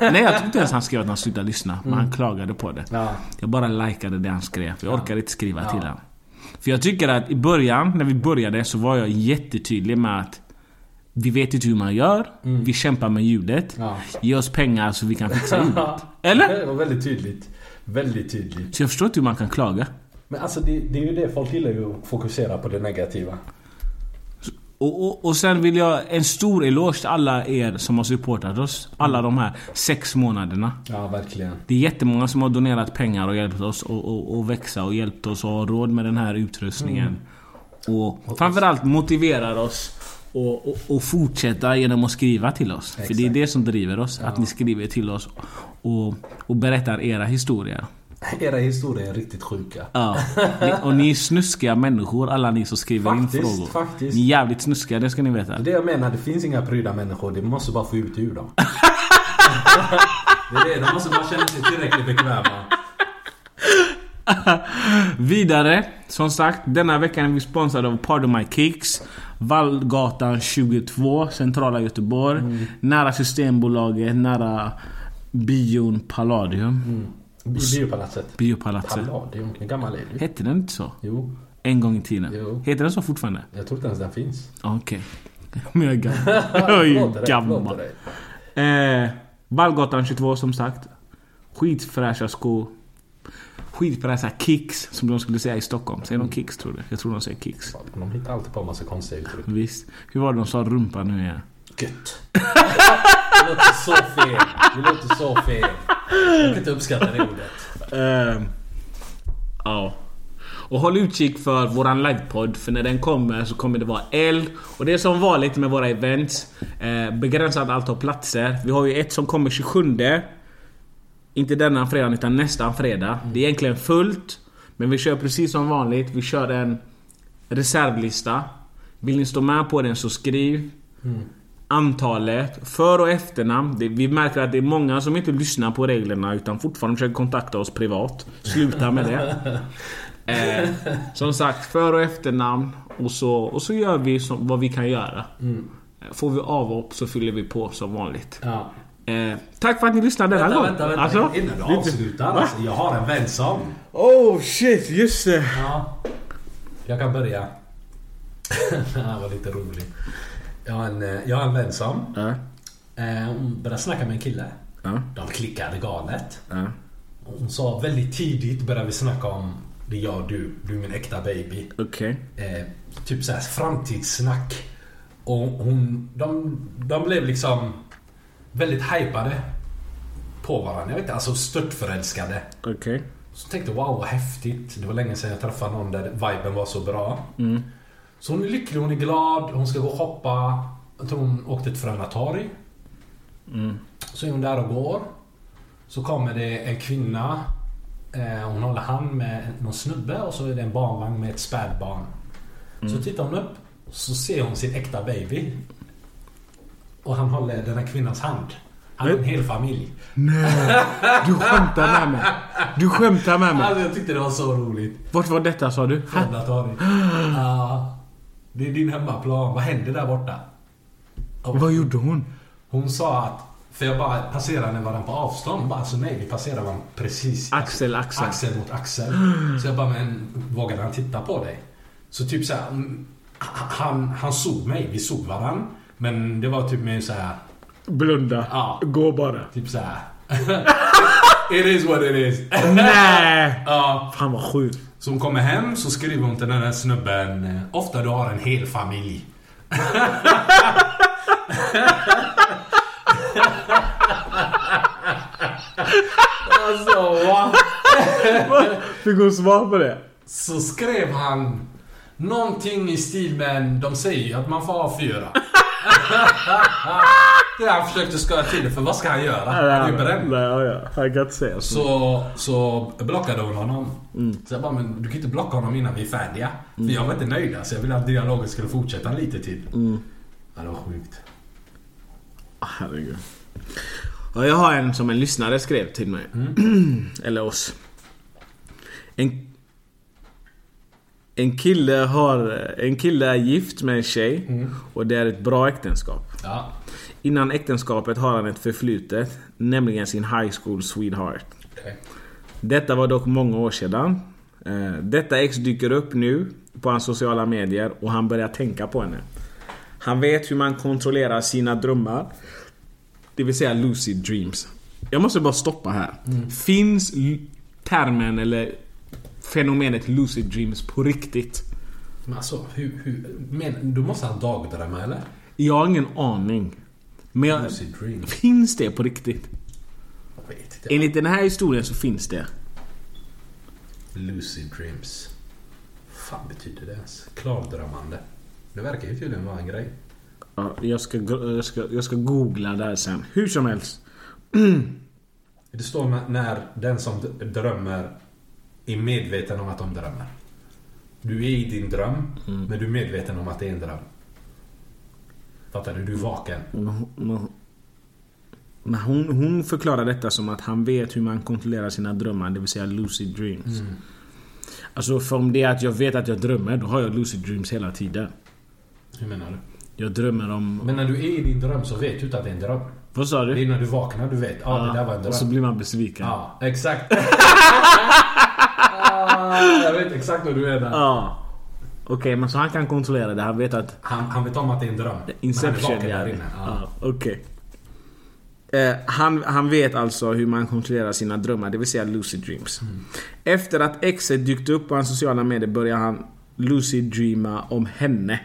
Nej jag tror inte ens han skrev att han slutade lyssna. Men han klagade på det. Ja. Jag bara likade det han skrev. Jag orkade inte skriva till honom. För jag tycker att i början, när vi började, så var jag jättetydlig med att vi vet inte hur man gör. Vi kämpar med ljudet. Ja. Ge oss pengar så vi kan fixa ljudet. [laughs] Eller? Det var väldigt tydligt. Väldigt tydligt. Så jag förstår inte hur man kan klaga. Men alltså det, det är ju det folk gillar ju att fokusera på det negativa. Och, och, och sen vill jag en stor eloge till alla er som har supportat oss. Alla de här sex månaderna. Ja, verkligen. Det är jättemånga som har donerat pengar och hjälpt oss att växa och hjälpt oss att ha råd med den här utrustningen. Och framförallt motiverar oss och, och, och fortsätta genom att skriva till oss. För det är det som driver oss. Att ni skriver till oss och, och berättar era historier. Era historier är riktigt sjuka. Ja. Och ni är snuskiga människor, alla ni som skriver in Faktiskt, frågor. faktiskt. Ni är jävligt snuskiga, det ska ni veta. Det jag menar, det finns inga pryda människor. Det måste bara få ut ur dem. [laughs] det är det, de måste bara känna sig tillräckligt bekväma. Vidare, som sagt, denna veckan är vi sponsrade av Pardon My Kicks. Vallgatan 22, centrala Göteborg. Mm. Nära Systembolaget, nära bion Palladium. I biopalatset. Biopalatset. Palladium, hur gammal är du? Hette den inte så? Jo, En gång i tiden. Jo. Heter den så fortfarande? jag tror inte ens den finns. Okej. [laughs] Men jag är gammal. [laughs] Jag är ju gammal. Eh, Vallgatan 22 som sagt. Skitfräscha skor. Skitfräscha kicks som de skulle säga i Stockholm. Säger de kicks tror du? Jag tror de säger kicks. De hittar alltid på massa konstiga uttryck. Visst. Hur var det de sa rumpa nu igen? Gött. [laughs] Det låter så fel. Det låter så fel. Jag kan inte uppskatta det ordet. Ehm, Ja. Och håll utkik för våran livepodd för när den kommer så kommer det vara eld. Och det är som vanligt med våra events. Eh, begränsat antal platser. Vi har ju ett som kommer 27. Inte denna fredag utan nästa fredag. Det är egentligen fullt. Men vi kör precis som vanligt. Vi kör en reservlista. Vill ni stå med på den så skriv. Antalet, för och efternamn. Det, vi märker att det är många som inte lyssnar på reglerna utan fortfarande försöker kontakta oss privat. Sluta med det. [laughs] Eh, som sagt, för och efternamn. Och så, och så gör vi som, vad vi kan göra. Eh, Får vi avhopp så fyller vi på som vanligt. Ja. Eh, tack för att ni lyssnade denna gång. vänta, vänta. Alltså, Innan du avslutar. Alltså, jag har en vän som... Oh shit, just det. Ja. Jag kan börja. [laughs] det här var lite roligt. Jag har en, eh, jag har en vän som... Ja, Eh, hon började snacka med en kille. ja, De klickade galet. ja. Hon sa väldigt tidigt började vi snacka om det är jag och du, du är min äkta baby. Okej. Eh, typ såhär framtidssnack. Och hon, de, de blev liksom väldigt hypade på varandra. Jag vet inte, alltså störtförälskade. Okej. Så tänkte wow vad häftigt. Det var länge sedan jag träffade någon där viben var så bra. Så hon är lycklig, hon är glad, hon ska gå och hoppa. Jag tror hon åkte till Fröna Torg. Så är hon där och går. Så kommer det en kvinna. Eh, hon håller hand med någon snubbe och så är det en barnvagn med ett spädbarn. Så tittar hon upp. Så ser hon sin äkta baby. Och han håller den här kvinnans hand. Han har en hel familj. Nej, du skämtar med mig. Du skämtar med mig. Alltså jag tyckte det var så roligt. Vart var detta sa du? Fröna Torg. [gasps] Ja. Det är din hemmaplan. Vad händer där borta? Och Vad gjorde hon? Hon sa att... För jag bara passerade varandra på avstånd. Bara, alltså nej, vi passerar varandra precis. Axel, axel. Axel mot axel. Så jag bara, men vågade han titta på dig? Så typ så här, mm, han, han såg mig, vi såg varandra. Men det var typ mer så här, Blunda. Ja. Gå bara. typ så här. [laughs] it is what it is. Nej! [laughs] ja. Fan vad sjukt. Så hon kommer hem så skriver hon till den här snubben eh, Ofta du har en hel familj. [laughs] alltså va? [laughs] Fick hon svar på det? Så skrev han Någonting i stil med De säger ju att man får ha fyra. [laughs] det han försökte skoja till för vad ska han göra? Han är ju bränd. Nej, ja, ja. Han kan inte säga så. Så, så blockade hon honom. Så jag bara, men du kan inte blocka honom innan vi är färdiga. För jag var inte nöjd så jag ville att dialogen skulle fortsätta lite till. Ja, det var sjukt. Herregud. Ja, jag har en som en lyssnare skrev till mig. [clears throat] Eller oss. En, en, kille har, en kille är gift med en tjej och det är ett bra äktenskap. Ja. Innan äktenskapet har han ett förflutet, nämligen sin high school sweetheart. okej. Detta var dock många år sedan. Eh, Detta ex dyker upp nu på hans sociala medier och han börjar tänka på henne. Han vet hur man kontrollerar sina drömmar. Det vill säga lucid dreams. Jag måste bara stoppa här. Finns l- termen eller fenomenet lucid dreams på riktigt? Men alltså, hur, hur, men, du måste ha dagdrömmar eller? Jag har ingen aning. Men jag, finns det på riktigt? Jag vet inte. Enligt den här historien så finns det. Lucid dreams. fan betyder det ens? Klardrömmande. Det verkar ju tydligen vara en grej. Ja, jag, ska, jag, ska, jag ska googla där sen. Hur som helst. [clears throat] Det står när- när den som drömmer är medveten om att de drömmer. Du är i din dröm, men du är medveten om att det är en dröm. Fattar du? Du är vaken. Men, men, men hon, hon förklarar detta som att han vet hur man kontrollerar sina drömmar, det vill säga lucid dreams. Alltså för om det är att jag vet att jag drömmer, då har jag lucid dreams hela tiden. Hur menar du? Jag drömmer om... Men när du är i din dröm så vet du inte att det är en dröm. Vad sa Det är du? när du vaknar du vet. Ja, det där var en dröm. och så blir man besviken. Ja, exakt. [laughs] Ah, jag vet exakt vad du menar. Ja. Okej, men så han kan kontrollera det. Han vet att... Han, han vet om att det är en dröm. Inception, men han är ja. Ja. ja Okej. Eh, han, han vet alltså hur man kontrollerar sina drömmar, det vill säga lucid dreams. Mm. Efter att exet dykt upp på hans sociala medier börjar han lucid dreama om henne.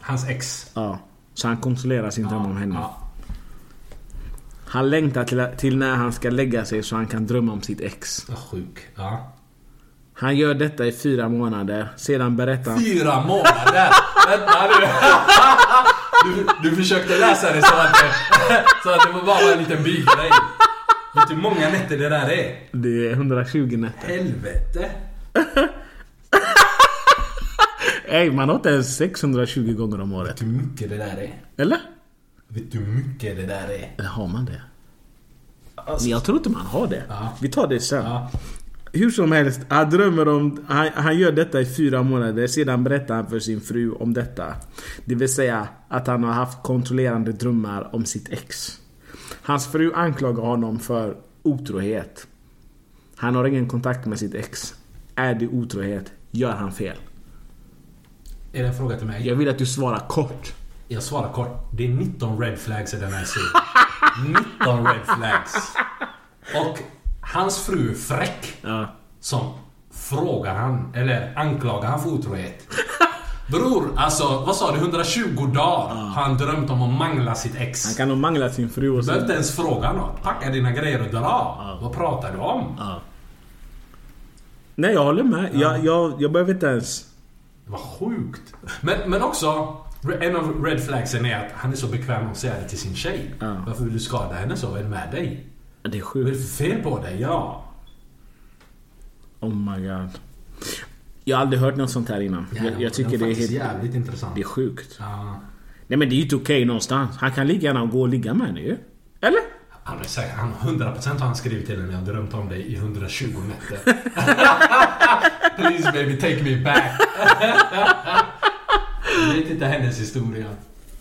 Hans ex. Ja. Så han kontrollerar sin dröm om henne. Ja. Han längtar till, till när han ska lägga sig så han kan drömma om sitt ex. Sjuk. Ja. Han gör detta i fyra månader. Sedan berättar han... Fyra månader! Vänta nu. [laughs] Du, du försökte läsa det så att det, så att det bara var en liten bygrej. Vet du hur många nätter det där är? Det är 120 nätter. Helvete! Ey, man har inte ens 620 gånger om året. Hur mycket det där är? Eller? Vet du hur mycket det där är? Eller har man det? Men jag tror inte man har det. Ja. Vi tar det sen. Ja. Hur som helst, han drömmer om... Han, han gör detta i fyra månader. Sedan berättar han för sin fru om detta. Det vill säga att han har haft kontrollerande drömmar om sitt ex. Hans fru anklagar honom för otrohet. Han har ingen kontakt med sitt ex. Är det otrohet? Gör han fel? Är det en fråga till mig? Jag vill att du svarar kort. Jag svarar kort. Det är 19 red flags i den här serien. [laughs] 19 red flags. Och hans fru är fräck. Ja. Som frågar han, eller anklagar han för otrohet. [laughs] Bror, alltså vad sa du? 120 dagar har han drömt om att mangla sitt ex. Han kan nog mangla sin fru och Du så... behöver inte ens fråga något. Packa dina grejer och dra. Vad pratar du om? Nej, jag håller med. Jag, jag, jag behöver inte ens... Vad sjukt. Men, men också, en av red flagsen är att han är så bekväm med att säga det till sin tjej. Varför vill du skada henne så? Vad är det med dig? Det är Vad är sjukt. det för fel på dig? Ja. Oh my god. Jag har aldrig hört något sånt här innan. Jag, jag tycker det är helt... jävligt intressant. Det är sjukt. Ja. Nej men det är ju inte okej någonstans. Han kan lika gärna gå och ligga med henne ju. Eller? Han har säkert, han 100% har han skrivit till henne. Jag har drömt om dig i 120 nätter. [laughs] Please baby take me back. [laughs] Jag vet inte hennes historia.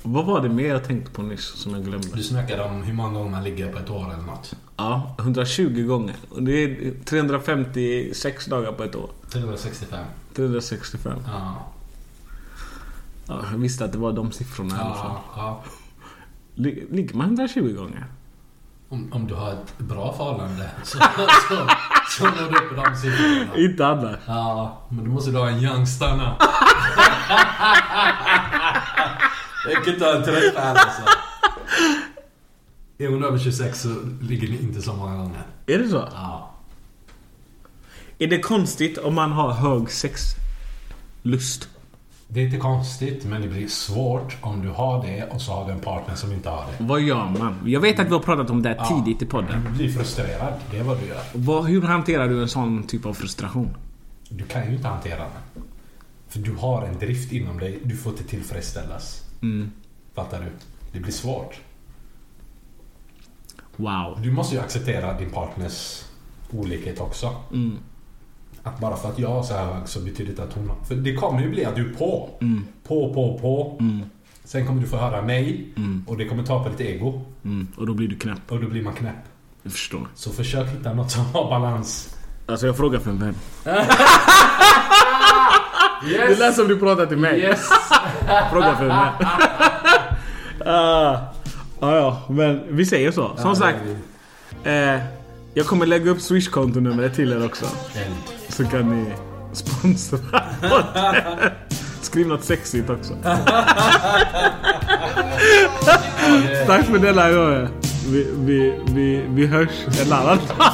Vad var det mer jag tänkte på nyss som jag glömde? Du snackade om hur många gånger man ligger på ett år eller något. Ja, 120 gånger. Och det är 356 dagar på ett år. 365. 365. Ja. Ja, jag visste att det var de siffrorna i alla fall. Ja, ja. Lig- Ligger man 120 gånger? Om, om du har ett bra förhållande så, så, så når du upp i de siffrorna. Inte annars. Ja, men du måste då ha en youngstanna. Jag kan inte ha en träffärd alltså. Är hon över 26 så ligger ni inte så många gånger. Är det så? Ja. Är det konstigt om man har hög sexlust? Det är inte konstigt, men det blir svårt om du har det och så har du en partner som inte har det. Vad gör man? Jag vet att vi har pratat om det här tidigt i podden. Du blir frustrerad, det är vad du gör. Vad, hur hanterar du en sån typ av frustration? Du kan ju inte hantera den. För du har en drift inom dig, du får inte tillfredsställas. Fattar du? Det blir svårt. Wow. Du måste ju acceptera din partners olikhet också. Att bara för att jag är så här så betyder det att hon... För det kommer ju bli att du är på. På, på, på. Sen kommer du få höra nej. Och det kommer ta på ditt ego. Mm, och då blir du knäpp. Och då blir man knäpp. Jag förstår. Så försök hitta något som har balans. Alltså jag frågar för en vän. [laughs] Det lät som du pratar till mig. Yes! [laughs] Fråga för. [laughs] Ah, ja, ja, men vi säger så. Som sagt. Eh, jag kommer lägga upp Swish-kontonumret till er också. Så kan ni sponsra. [laughs] Skriv något sexigt också. Tack för denna gången. Vi, vi, vi, vi hörs en annan dag.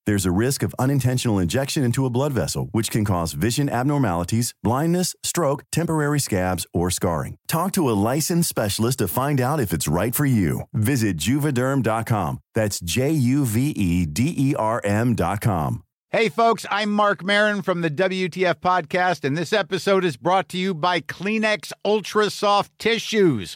There's a risk of unintentional injection into a blood vessel, which can cause vision abnormalities, blindness, stroke, temporary scabs, or scarring. Talk to a licensed specialist to find out if it's right for you. Visit juvederm.com. That's J U V E D E R M.com. Hey, folks, I'm Mark Marin from the WTF Podcast, and this episode is brought to you by Kleenex Ultra Soft Tissues,